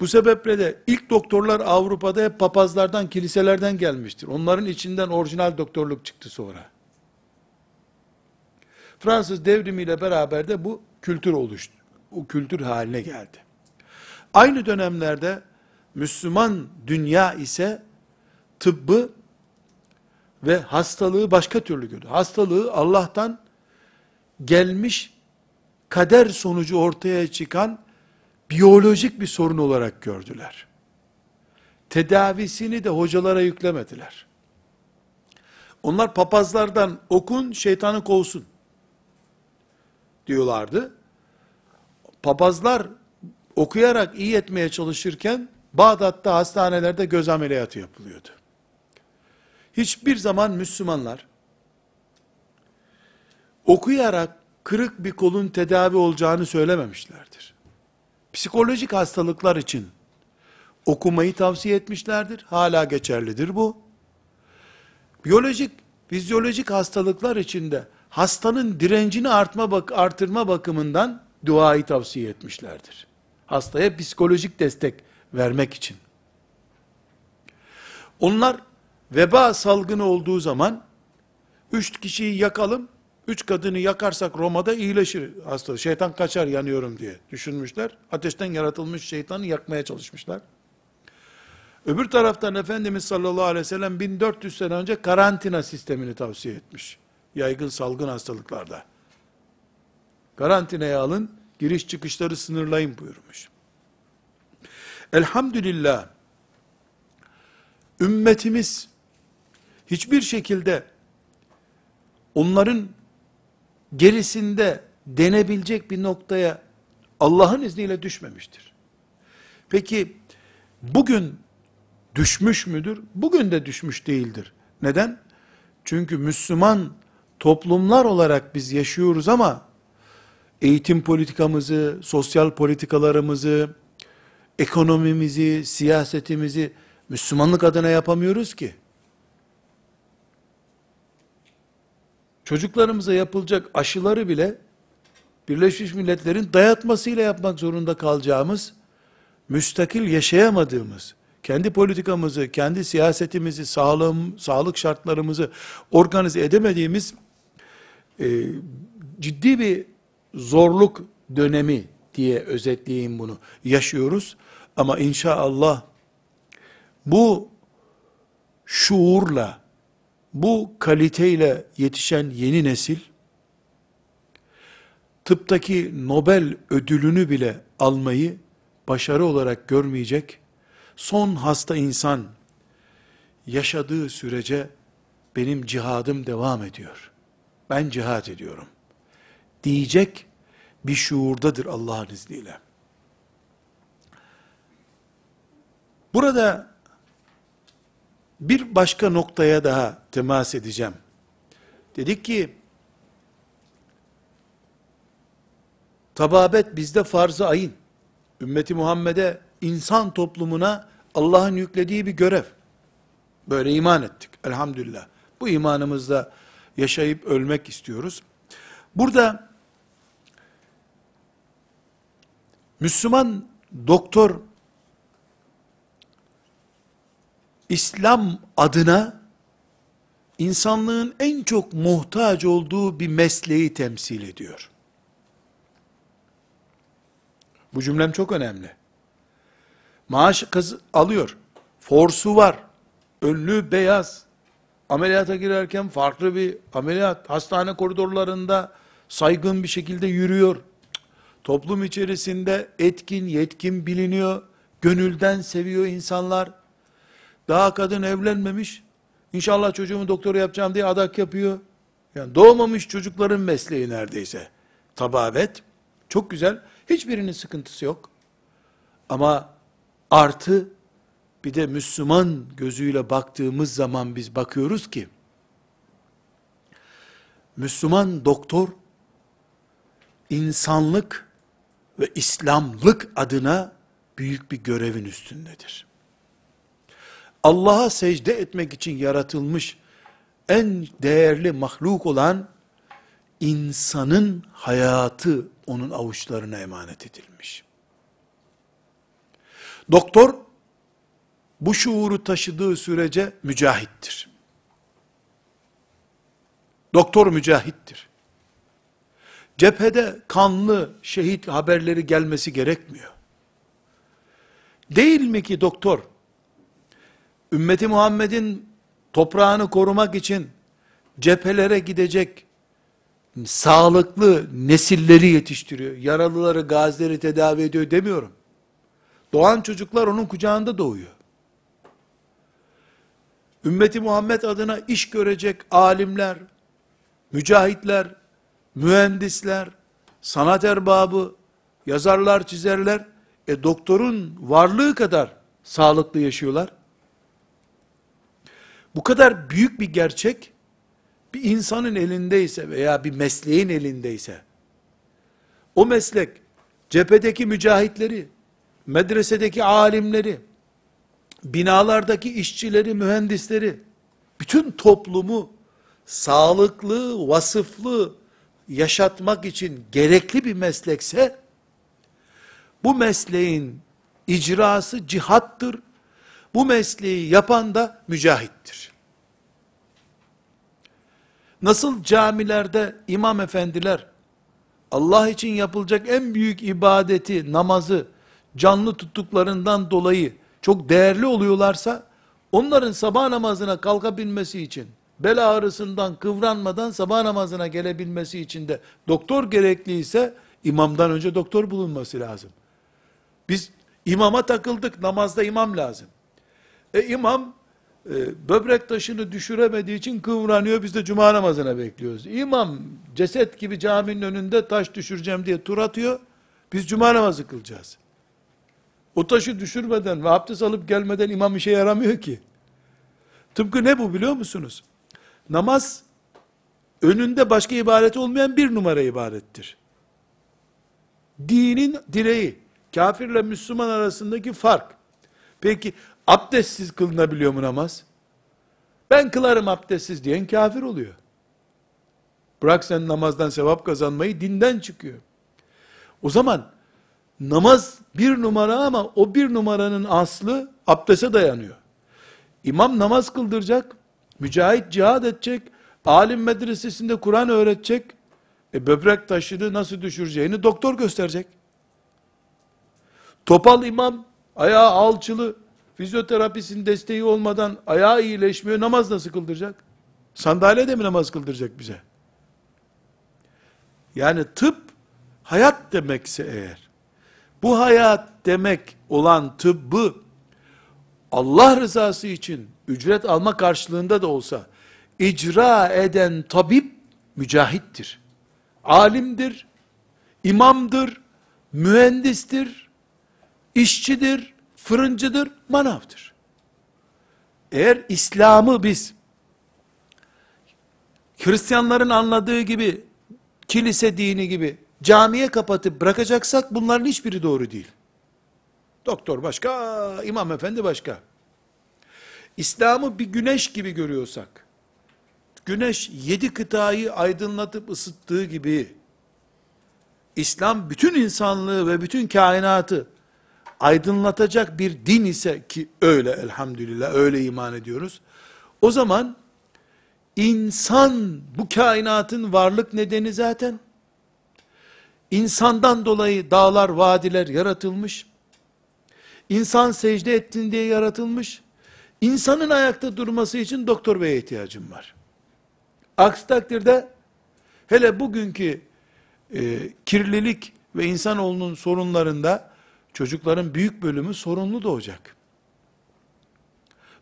Bu sebeple de ilk doktorlar Avrupa'da hep papazlardan, kiliselerden gelmiştir. Onların içinden orijinal doktorluk çıktı sonra. Fransız devrimiyle beraber de bu kültür oluştu. O kültür haline geldi. Aynı dönemlerde Müslüman dünya ise tıbbı ve hastalığı başka türlü gördü. Hastalığı Allah'tan gelmiş kader sonucu ortaya çıkan biyolojik bir sorun olarak gördüler. Tedavisini de hocalara yüklemediler. Onlar papazlardan okun şeytanı kovsun diyorlardı. Papazlar okuyarak iyi etmeye çalışırken Bağdat'ta hastanelerde göz ameliyatı yapılıyordu. Hiçbir zaman Müslümanlar okuyarak kırık bir kolun tedavi olacağını söylememişlerdir. Psikolojik hastalıklar için okumayı tavsiye etmişlerdir. Hala geçerlidir bu. Biyolojik, fizyolojik hastalıklar içinde hastanın direncini artma artırma bakımından duayı tavsiye etmişlerdir. Hastaya psikolojik destek vermek için. Onlar veba salgını olduğu zaman üç kişiyi yakalım, üç kadını yakarsak Roma'da iyileşir hasta. Şeytan kaçar yanıyorum diye düşünmüşler. Ateşten yaratılmış şeytanı yakmaya çalışmışlar. Öbür taraftan Efendimiz sallallahu aleyhi ve sellem 1400 sene önce karantina sistemini tavsiye etmiş. Yaygın salgın hastalıklarda. Karantinaya alın, giriş çıkışları sınırlayın buyurmuş. Elhamdülillah, ümmetimiz hiçbir şekilde onların gerisinde denebilecek bir noktaya Allah'ın izniyle düşmemiştir. Peki bugün düşmüş müdür? Bugün de düşmüş değildir. Neden? Çünkü Müslüman toplumlar olarak biz yaşıyoruz ama eğitim politikamızı, sosyal politikalarımızı, ekonomimizi, siyasetimizi Müslümanlık adına yapamıyoruz ki. Çocuklarımıza yapılacak aşıları bile Birleşmiş Milletler'in dayatmasıyla yapmak zorunda kalacağımız, müstakil yaşayamadığımız, kendi politikamızı, kendi siyasetimizi, sağlığım, sağlık şartlarımızı organize edemediğimiz e, ciddi bir zorluk dönemi diye özetleyeyim bunu. Yaşıyoruz ama inşallah bu şuurla, bu kaliteyle yetişen yeni nesil, tıptaki Nobel ödülünü bile almayı başarı olarak görmeyecek, son hasta insan yaşadığı sürece benim cihadım devam ediyor. Ben cihad ediyorum. Diyecek bir şuurdadır Allah'ın izniyle. Burada bir başka noktaya daha temas edeceğim. Dedik ki, tababet bizde farz-ı ayın. Ümmeti Muhammed'e, insan toplumuna Allah'ın yüklediği bir görev. Böyle iman ettik elhamdülillah. Bu imanımızla yaşayıp ölmek istiyoruz. Burada Müslüman doktor İslam adına insanlığın en çok muhtaç olduğu bir mesleği temsil ediyor. Bu cümlem çok önemli. Maaş kız alıyor. Forsu var. Önlü beyaz. Ameliyata girerken farklı bir ameliyat. Hastane koridorlarında saygın bir şekilde yürüyor. Toplum içerisinde etkin, yetkin biliniyor. Gönülden seviyor insanlar. Daha kadın evlenmemiş. İnşallah çocuğumu doktora yapacağım diye adak yapıyor. Yani doğmamış çocukların mesleği neredeyse. Tababet. Çok güzel. Hiçbirinin sıkıntısı yok. Ama artı bir de Müslüman gözüyle baktığımız zaman biz bakıyoruz ki Müslüman doktor insanlık ve İslamlık adına büyük bir görevin üstündedir. Allah'a secde etmek için yaratılmış en değerli mahluk olan insanın hayatı onun avuçlarına emanet edilmiş. Doktor bu şuuru taşıdığı sürece mücahittir. Doktor mücahittir. Cephede kanlı şehit haberleri gelmesi gerekmiyor. Değil mi ki doktor, ümmeti Muhammed'in toprağını korumak için cephelere gidecek sağlıklı nesilleri yetiştiriyor. Yaralıları, gazileri tedavi ediyor demiyorum. Doğan çocuklar onun kucağında doğuyor. Ümmeti Muhammed adına iş görecek alimler, mücahitler, mühendisler, sanat erbabı, yazarlar, çizerler, e doktorun varlığı kadar sağlıklı yaşıyorlar. Bu kadar büyük bir gerçek, bir insanın elindeyse veya bir mesleğin elindeyse, o meslek, cephedeki mücahitleri, medresedeki alimleri, binalardaki işçileri, mühendisleri, bütün toplumu sağlıklı, vasıflı yaşatmak için gerekli bir meslekse, bu mesleğin icrası cihattır. Bu mesleği yapan da mücahittir. Nasıl camilerde imam efendiler Allah için yapılacak en büyük ibadeti, namazı canlı tuttuklarından dolayı çok değerli oluyorlarsa, onların sabah namazına kalkabilmesi için, bel ağrısından kıvranmadan sabah namazına gelebilmesi için de doktor gerekliyse, imamdan önce doktor bulunması lazım. Biz imama takıldık, namazda imam lazım. E imam, e, böbrek taşını düşüremediği için kıvranıyor, biz de cuma namazına bekliyoruz. İmam, ceset gibi caminin önünde taş düşüreceğim diye tur atıyor, biz cuma namazı kılacağız. O taşı düşürmeden ve abdest alıp gelmeden imam işe yaramıyor ki. Tıpkı ne bu biliyor musunuz? Namaz, önünde başka ibaret olmayan bir numara ibadettir. Dinin direği, kafirle Müslüman arasındaki fark. Peki, abdestsiz kılınabiliyor mu namaz? Ben kılarım abdestsiz diyen kafir oluyor. Bırak sen namazdan sevap kazanmayı, dinden çıkıyor. O zaman, namaz bir numara ama o bir numaranın aslı abdese dayanıyor. İmam namaz kıldıracak, mücahit cihad edecek, alim medresesinde Kur'an öğretecek, e böbrek taşını nasıl düşüreceğini doktor gösterecek. Topal imam, ayağı alçılı, fizyoterapistin desteği olmadan ayağı iyileşmiyor, namaz nasıl kıldıracak? Sandalye de mi namaz kıldıracak bize? Yani tıp, hayat demekse eğer, bu hayat demek olan tıbbı Allah rızası için ücret alma karşılığında da olsa icra eden tabip mücahittir. Alimdir, imamdır, mühendistir, işçidir, fırıncıdır, manavdır. Eğer İslam'ı biz Hristiyanların anladığı gibi kilise dini gibi camiye kapatıp bırakacaksak bunların hiçbiri doğru değil. Doktor başka, imam efendi başka. İslam'ı bir güneş gibi görüyorsak, güneş yedi kıtayı aydınlatıp ısıttığı gibi, İslam bütün insanlığı ve bütün kainatı aydınlatacak bir din ise ki öyle elhamdülillah öyle iman ediyoruz. O zaman İnsan bu kainatın varlık nedeni zaten. İnsandan dolayı dağlar, vadiler yaratılmış. İnsan secde ettin diye yaratılmış. İnsanın ayakta durması için doktor beye ihtiyacım var. Aksi takdirde hele bugünkü e, kirlilik ve insanoğlunun sorunlarında çocukların büyük bölümü sorunlu doğacak.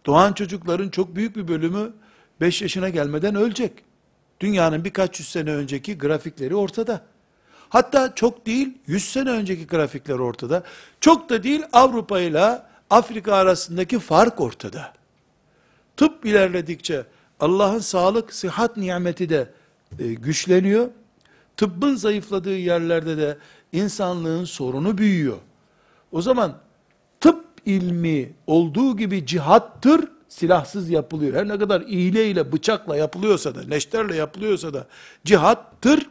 Doğan çocukların çok büyük bir bölümü 5 yaşına gelmeden ölecek. Dünyanın birkaç yüz sene önceki grafikleri ortada. Hatta çok değil 100 sene önceki grafikler ortada. Çok da değil Avrupa ile Afrika arasındaki fark ortada. Tıp ilerledikçe Allah'ın sağlık, sıhhat nimeti de e, güçleniyor. Tıbbın zayıfladığı yerlerde de insanlığın sorunu büyüyor. O zaman tıp ilmi olduğu gibi cihattır, silahsız yapılıyor. Her ne kadar iğneyle, bıçakla yapılıyorsa da, neşterle yapılıyorsa da cihattır.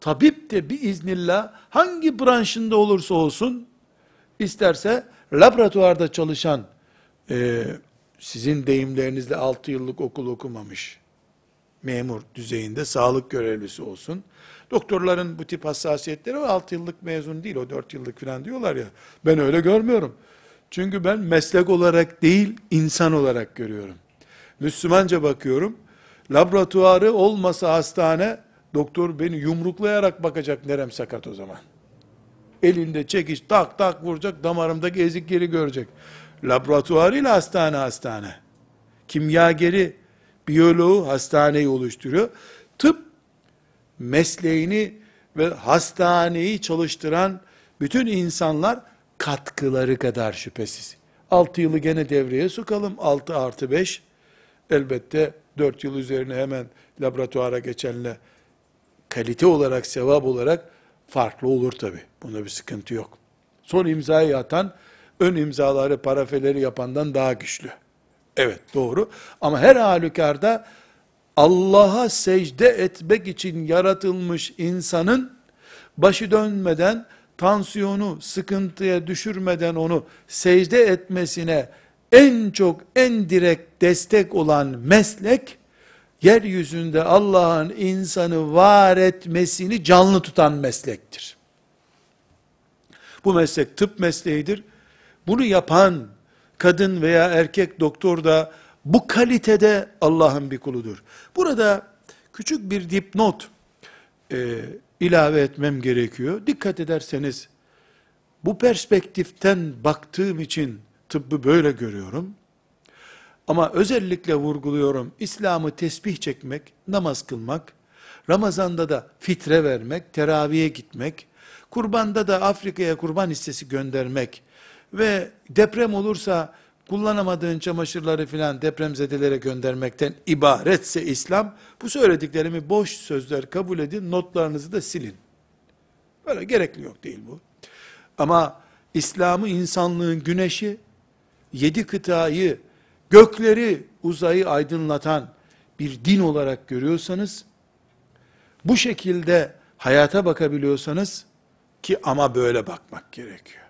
Tabip de bir iznillah hangi branşında olursa olsun, isterse laboratuvarda çalışan, e, sizin deyimlerinizle 6 yıllık okul okumamış, memur düzeyinde sağlık görevlisi olsun. Doktorların bu tip hassasiyetleri var. 6 yıllık mezun değil, o 4 yıllık falan diyorlar ya. Ben öyle görmüyorum. Çünkü ben meslek olarak değil, insan olarak görüyorum. Müslümanca bakıyorum. Laboratuvarı olmasa hastane, doktor beni yumruklayarak bakacak nerem sakat o zaman. Elinde çekiş tak tak vuracak, damarımdaki ezik yeri görecek. Laboratuvarıyla hastane hastane. Kimyageri, biyoloğu hastaneyi oluşturuyor. Tıp mesleğini ve hastaneyi çalıştıran bütün insanlar katkıları kadar şüphesiz. 6 yılı gene devreye sokalım. 6 artı 5 elbette 4 yıl üzerine hemen laboratuvara geçenle kalite olarak, sevap olarak farklı olur tabi. Bunda bir sıkıntı yok. Son imzayı atan, ön imzaları, parafeleri yapandan daha güçlü. Evet doğru. Ama her halükarda Allah'a secde etmek için yaratılmış insanın başı dönmeden, tansiyonu sıkıntıya düşürmeden onu secde etmesine en çok, en direkt destek olan meslek, yeryüzünde Allah'ın insanı var etmesini canlı tutan meslektir. Bu meslek tıp mesleğidir. Bunu yapan kadın veya erkek doktor da bu kalitede Allah'ın bir kuludur. Burada küçük bir dipnot e, ilave etmem gerekiyor. Dikkat ederseniz bu perspektiften baktığım için tıbbı böyle görüyorum. Ama özellikle vurguluyorum İslam'ı tesbih çekmek, namaz kılmak, Ramazan'da da fitre vermek, teraviye gitmek, kurbanda da Afrika'ya kurban hissesi göndermek ve deprem olursa kullanamadığın çamaşırları filan depremzedelere göndermekten ibaretse İslam, bu söylediklerimi boş sözler kabul edin, notlarınızı da silin. Böyle gerekli yok değil bu. Ama İslam'ı insanlığın güneşi, yedi kıtayı, gökleri, uzayı aydınlatan bir din olarak görüyorsanız, bu şekilde hayata bakabiliyorsanız, ki ama böyle bakmak gerekiyor.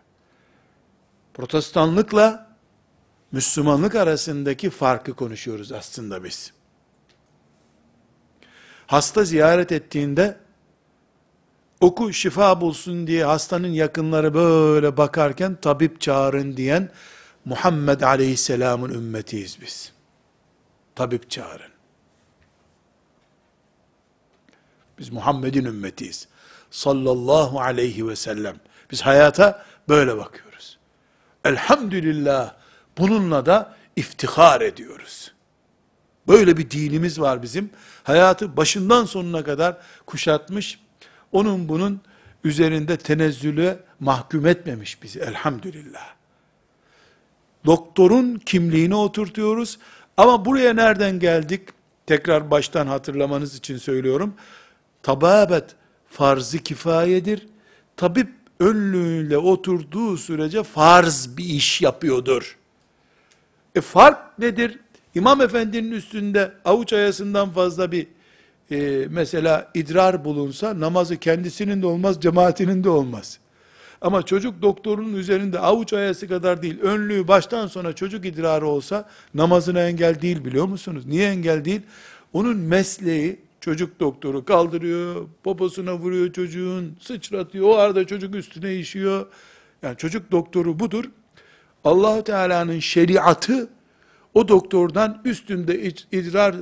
Protestanlıkla Müslümanlık arasındaki farkı konuşuyoruz aslında biz. Hasta ziyaret ettiğinde oku şifa bulsun diye hastanın yakınları böyle bakarken tabip çağırın diyen Muhammed Aleyhisselam'ın ümmetiyiz biz. Tabip çağırın. Biz Muhammed'in ümmetiyiz. Sallallahu aleyhi ve sellem. Biz hayata böyle bakıyoruz. Elhamdülillah bununla da iftihar ediyoruz. Böyle bir dinimiz var bizim. Hayatı başından sonuna kadar kuşatmış. Onun bunun üzerinde tenezzülü mahkum etmemiş bizi elhamdülillah. Doktorun kimliğini oturtuyoruz. Ama buraya nereden geldik? Tekrar baştan hatırlamanız için söylüyorum. Tababet farzı kifayedir. Tabip önlüğüyle oturduğu sürece farz bir iş yapıyordur. E fark nedir? İmam efendinin üstünde avuç ayasından fazla bir e, mesela idrar bulunsa namazı kendisinin de olmaz, cemaatinin de olmaz. Ama çocuk doktorunun üzerinde avuç ayası kadar değil, önlüğü baştan sona çocuk idrarı olsa namazına engel değil biliyor musunuz? Niye engel değil? Onun mesleği çocuk doktoru kaldırıyor, poposuna vuruyor çocuğun, sıçratıyor, o arada çocuk üstüne işiyor. Yani çocuk doktoru budur. Allahu Teala'nın şeriatı o doktordan üstünde idrar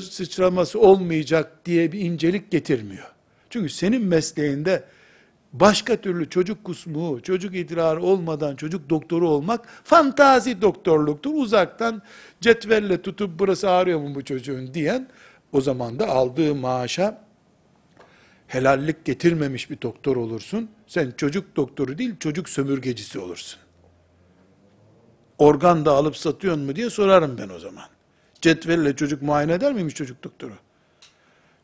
sıçraması olmayacak diye bir incelik getirmiyor. Çünkü senin mesleğinde başka türlü çocuk kusmuğu, çocuk idrarı olmadan çocuk doktoru olmak fantazi doktorluktur. Uzaktan cetvelle tutup burası ağrıyor mu bu çocuğun diyen o zaman da aldığı maaşa helallik getirmemiş bir doktor olursun. Sen çocuk doktoru değil çocuk sömürgecisi olursun. Organ da alıp satıyorsun mu diye sorarım ben o zaman. Cetvelle çocuk muayene eder miymiş çocuk doktoru?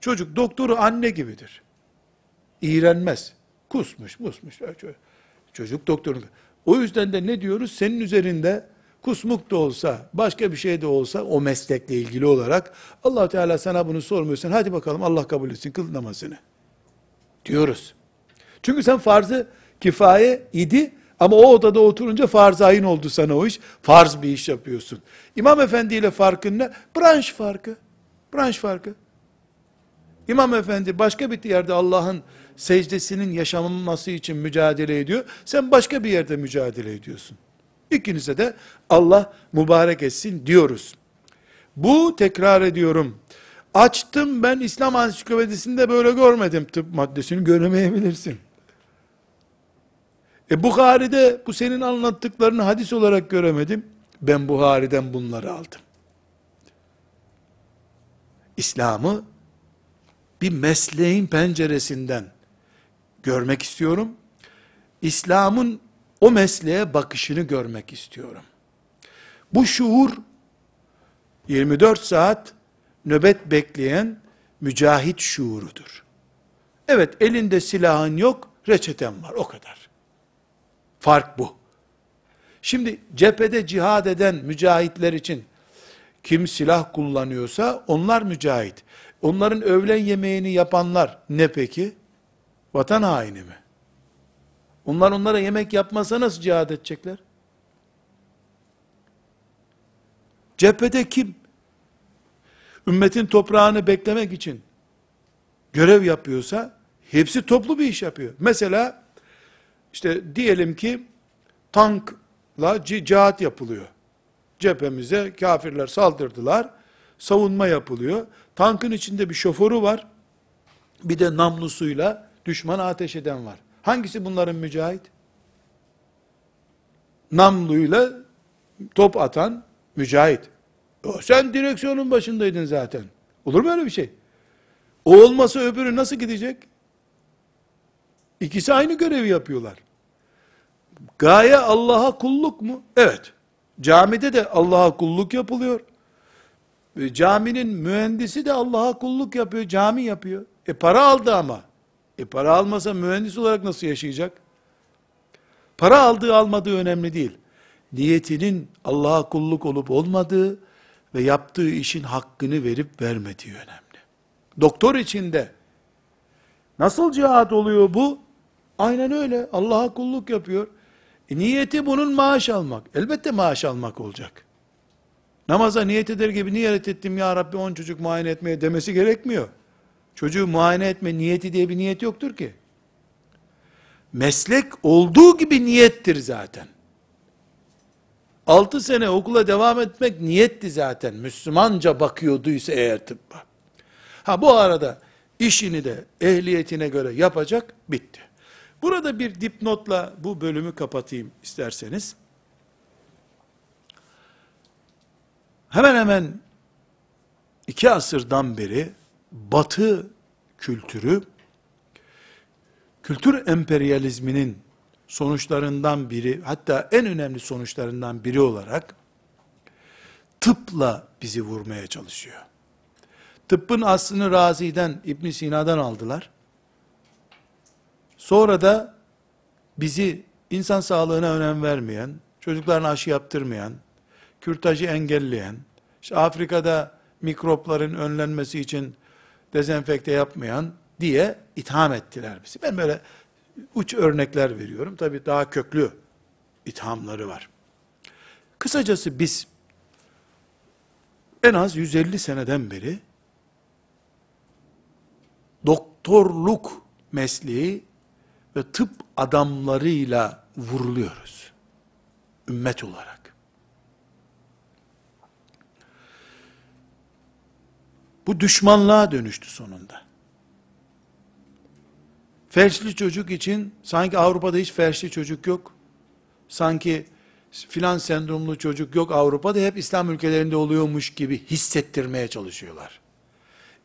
Çocuk doktoru anne gibidir. İğrenmez. Kusmuş, musmuş. Çocuk doktoru. O yüzden de ne diyoruz? Senin üzerinde kusmuk da olsa, başka bir şey de olsa o meslekle ilgili olarak allah Teala sana bunu sormuyorsan hadi bakalım Allah kabul etsin kıl namazını. Diyoruz. Çünkü sen farzı kifaye idi ama o odada oturunca farz ayın oldu sana o iş. Farz bir iş yapıyorsun. İmam efendi ile farkın ne? Branş farkı. Branş farkı. İmam efendi başka bir yerde Allah'ın secdesinin yaşanması için mücadele ediyor. Sen başka bir yerde mücadele ediyorsun. İkinize de Allah mübarek etsin diyoruz. Bu tekrar ediyorum. Açtım ben İslam ansiklopedisinde böyle görmedim tıp maddesini göremeyebilirsin. E Bukhari'de bu senin anlattıklarını hadis olarak göremedim. Ben Buhari'den bunları aldım. İslam'ı bir mesleğin penceresinden görmek istiyorum. İslam'ın o mesleğe bakışını görmek istiyorum. Bu şuur 24 saat nöbet bekleyen mücahit şuurudur. Evet elinde silahın yok, reçeten var o kadar. Fark bu. Şimdi cephede cihad eden mücahitler için kim silah kullanıyorsa onlar mücahit. Onların öğlen yemeğini yapanlar ne peki? Vatan haini mi? Onlar onlara yemek yapmasa nasıl cihad edecekler? Cephede kim? Ümmetin toprağını beklemek için görev yapıyorsa hepsi toplu bir iş yapıyor. Mesela işte diyelim ki tankla cihat yapılıyor. Cephemize kafirler saldırdılar. Savunma yapılıyor. Tankın içinde bir şoförü var. Bir de namlusuyla düşmana ateş eden var. Hangisi bunların mücahit? Namluyla top atan mücahit. O, sen direksiyonun başındaydın zaten. Olur mu öyle bir şey? O olmasa öbürü nasıl gidecek? İkisi aynı görevi yapıyorlar. Gaye Allah'a kulluk mu? Evet. Camide de Allah'a kulluk yapılıyor. E, caminin mühendisi de Allah'a kulluk yapıyor, cami yapıyor. E para aldı ama. E para almasa mühendis olarak nasıl yaşayacak? Para aldığı almadığı önemli değil. Niyetinin Allah'a kulluk olup olmadığı ve yaptığı işin hakkını verip vermediği önemli. Doktor içinde nasıl cihat oluyor bu? Aynen öyle. Allah'a kulluk yapıyor. E, niyeti bunun maaş almak. Elbette maaş almak olacak. Namaza niyet eder gibi niyet ettim ya Rabbi on çocuk muayene etmeye demesi gerekmiyor. Çocuğu muayene etme niyeti diye bir niyet yoktur ki. Meslek olduğu gibi niyettir zaten. Altı sene okula devam etmek niyetti zaten. Müslümanca bakıyorduysa eğer tıbba. Ha bu arada işini de ehliyetine göre yapacak, bitti. Burada bir dipnotla bu bölümü kapatayım isterseniz. Hemen hemen iki asırdan beri batı kültürü, kültür emperyalizminin sonuçlarından biri, hatta en önemli sonuçlarından biri olarak, tıpla bizi vurmaya çalışıyor. Tıbbın aslını Razi'den, İbn Sina'dan aldılar. Sonra da bizi insan sağlığına önem vermeyen, çocuklarına aşı yaptırmayan, kürtajı engelleyen, işte Afrika'da mikropların önlenmesi için dezenfekte yapmayan diye itham ettiler bizi. Ben böyle uç örnekler veriyorum. Tabi daha köklü ithamları var. Kısacası biz en az 150 seneden beri doktorluk mesleği ve tıp adamlarıyla vuruluyoruz. Ümmet olarak. Bu düşmanlığa dönüştü sonunda. Felçli çocuk için sanki Avrupa'da hiç felçli çocuk yok. Sanki filan sendromlu çocuk yok Avrupa'da hep İslam ülkelerinde oluyormuş gibi hissettirmeye çalışıyorlar.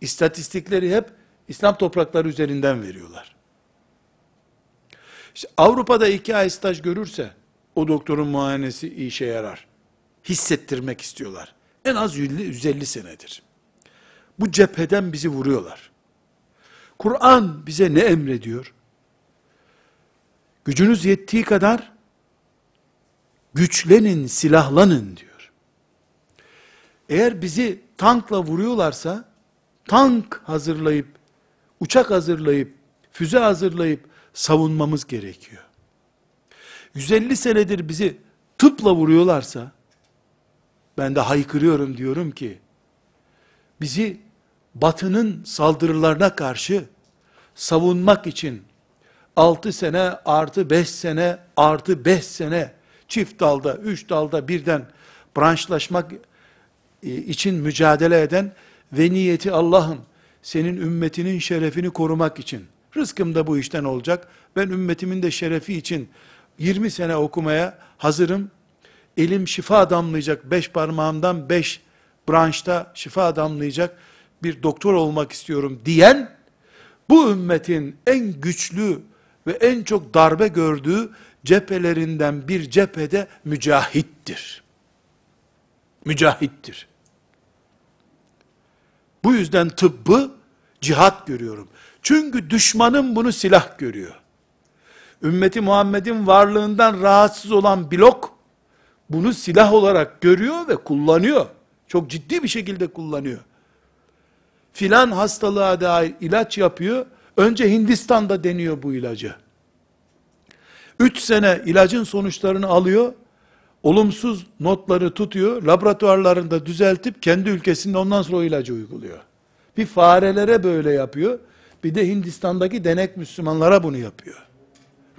İstatistikleri hep İslam toprakları üzerinden veriyorlar. İşte Avrupa'da iki ay staj görürse o doktorun muayenesi işe yarar. Hissettirmek istiyorlar. En az 150 senedir. Bu cepheden bizi vuruyorlar. Kur'an bize ne emrediyor? Gücünüz yettiği kadar güçlenin, silahlanın diyor. Eğer bizi tankla vuruyorlarsa, tank hazırlayıp, uçak hazırlayıp, füze hazırlayıp savunmamız gerekiyor. 150 senedir bizi tıpla vuruyorlarsa, ben de haykırıyorum diyorum ki, bizi batının saldırılarına karşı savunmak için 6 sene artı 5 sene artı 5 sene çift dalda, üç dalda birden branşlaşmak e, için mücadele eden ve niyeti Allah'ım senin ümmetinin şerefini korumak için rızkım da bu işten olacak. Ben ümmetimin de şerefi için 20 sene okumaya hazırım. Elim şifa damlayacak. Beş parmağımdan beş branşta şifa damlayacak bir doktor olmak istiyorum diyen bu ümmetin en güçlü ve en çok darbe gördüğü cephelerinden bir cephede mücahittir. Mücahittir. Bu yüzden tıbbı cihat görüyorum. Çünkü düşmanım bunu silah görüyor. Ümmeti Muhammed'in varlığından rahatsız olan blok bunu silah olarak görüyor ve kullanıyor. Çok ciddi bir şekilde kullanıyor. Filan hastalığa dair ilaç yapıyor. Önce Hindistan'da deniyor bu ilacı. Üç sene ilacın sonuçlarını alıyor. Olumsuz notları tutuyor. Laboratuvarlarında düzeltip kendi ülkesinde ondan sonra o ilacı uyguluyor. Bir farelere böyle yapıyor. Bir de Hindistan'daki denek Müslümanlara bunu yapıyor.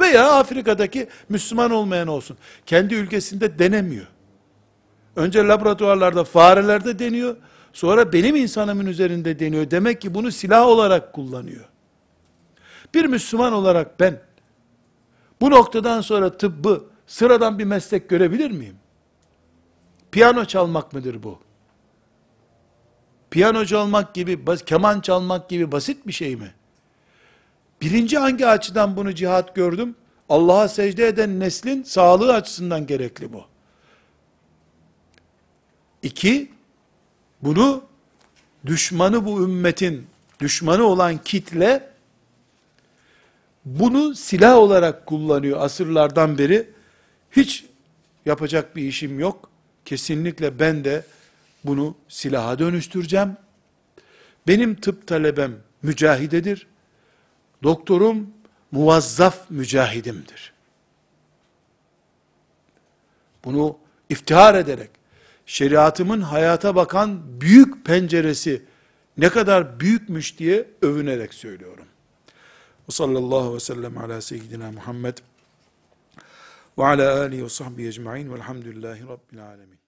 Veya Afrika'daki Müslüman olmayan olsun. Kendi ülkesinde denemiyor. Önce laboratuvarlarda farelerde deniyor. Sonra benim insanımın üzerinde deniyor. Demek ki bunu silah olarak kullanıyor. Bir Müslüman olarak ben bu noktadan sonra tıbbı sıradan bir meslek görebilir miyim? Piyano çalmak mıdır bu? Piyano çalmak gibi, keman çalmak gibi basit bir şey mi? Birinci hangi açıdan bunu cihat gördüm? Allah'a secde eden neslin sağlığı açısından gerekli bu. İki, bunu düşmanı bu ümmetin, düşmanı olan kitle, bunu silah olarak kullanıyor asırlardan beri. Hiç yapacak bir işim yok. Kesinlikle ben de bunu silaha dönüştüreceğim. Benim tıp talebem mücahidedir. Doktorum muvazzaf mücahidimdir. Bunu iftihar ederek, şeriatımın hayata bakan büyük penceresi ne kadar büyükmüş diye övünerek söylüyorum. Ve sallallahu ve sellem ala seyyidina Muhammed ve ala alihi ve sahbihi ecma'in velhamdülillahi rabbil alemin.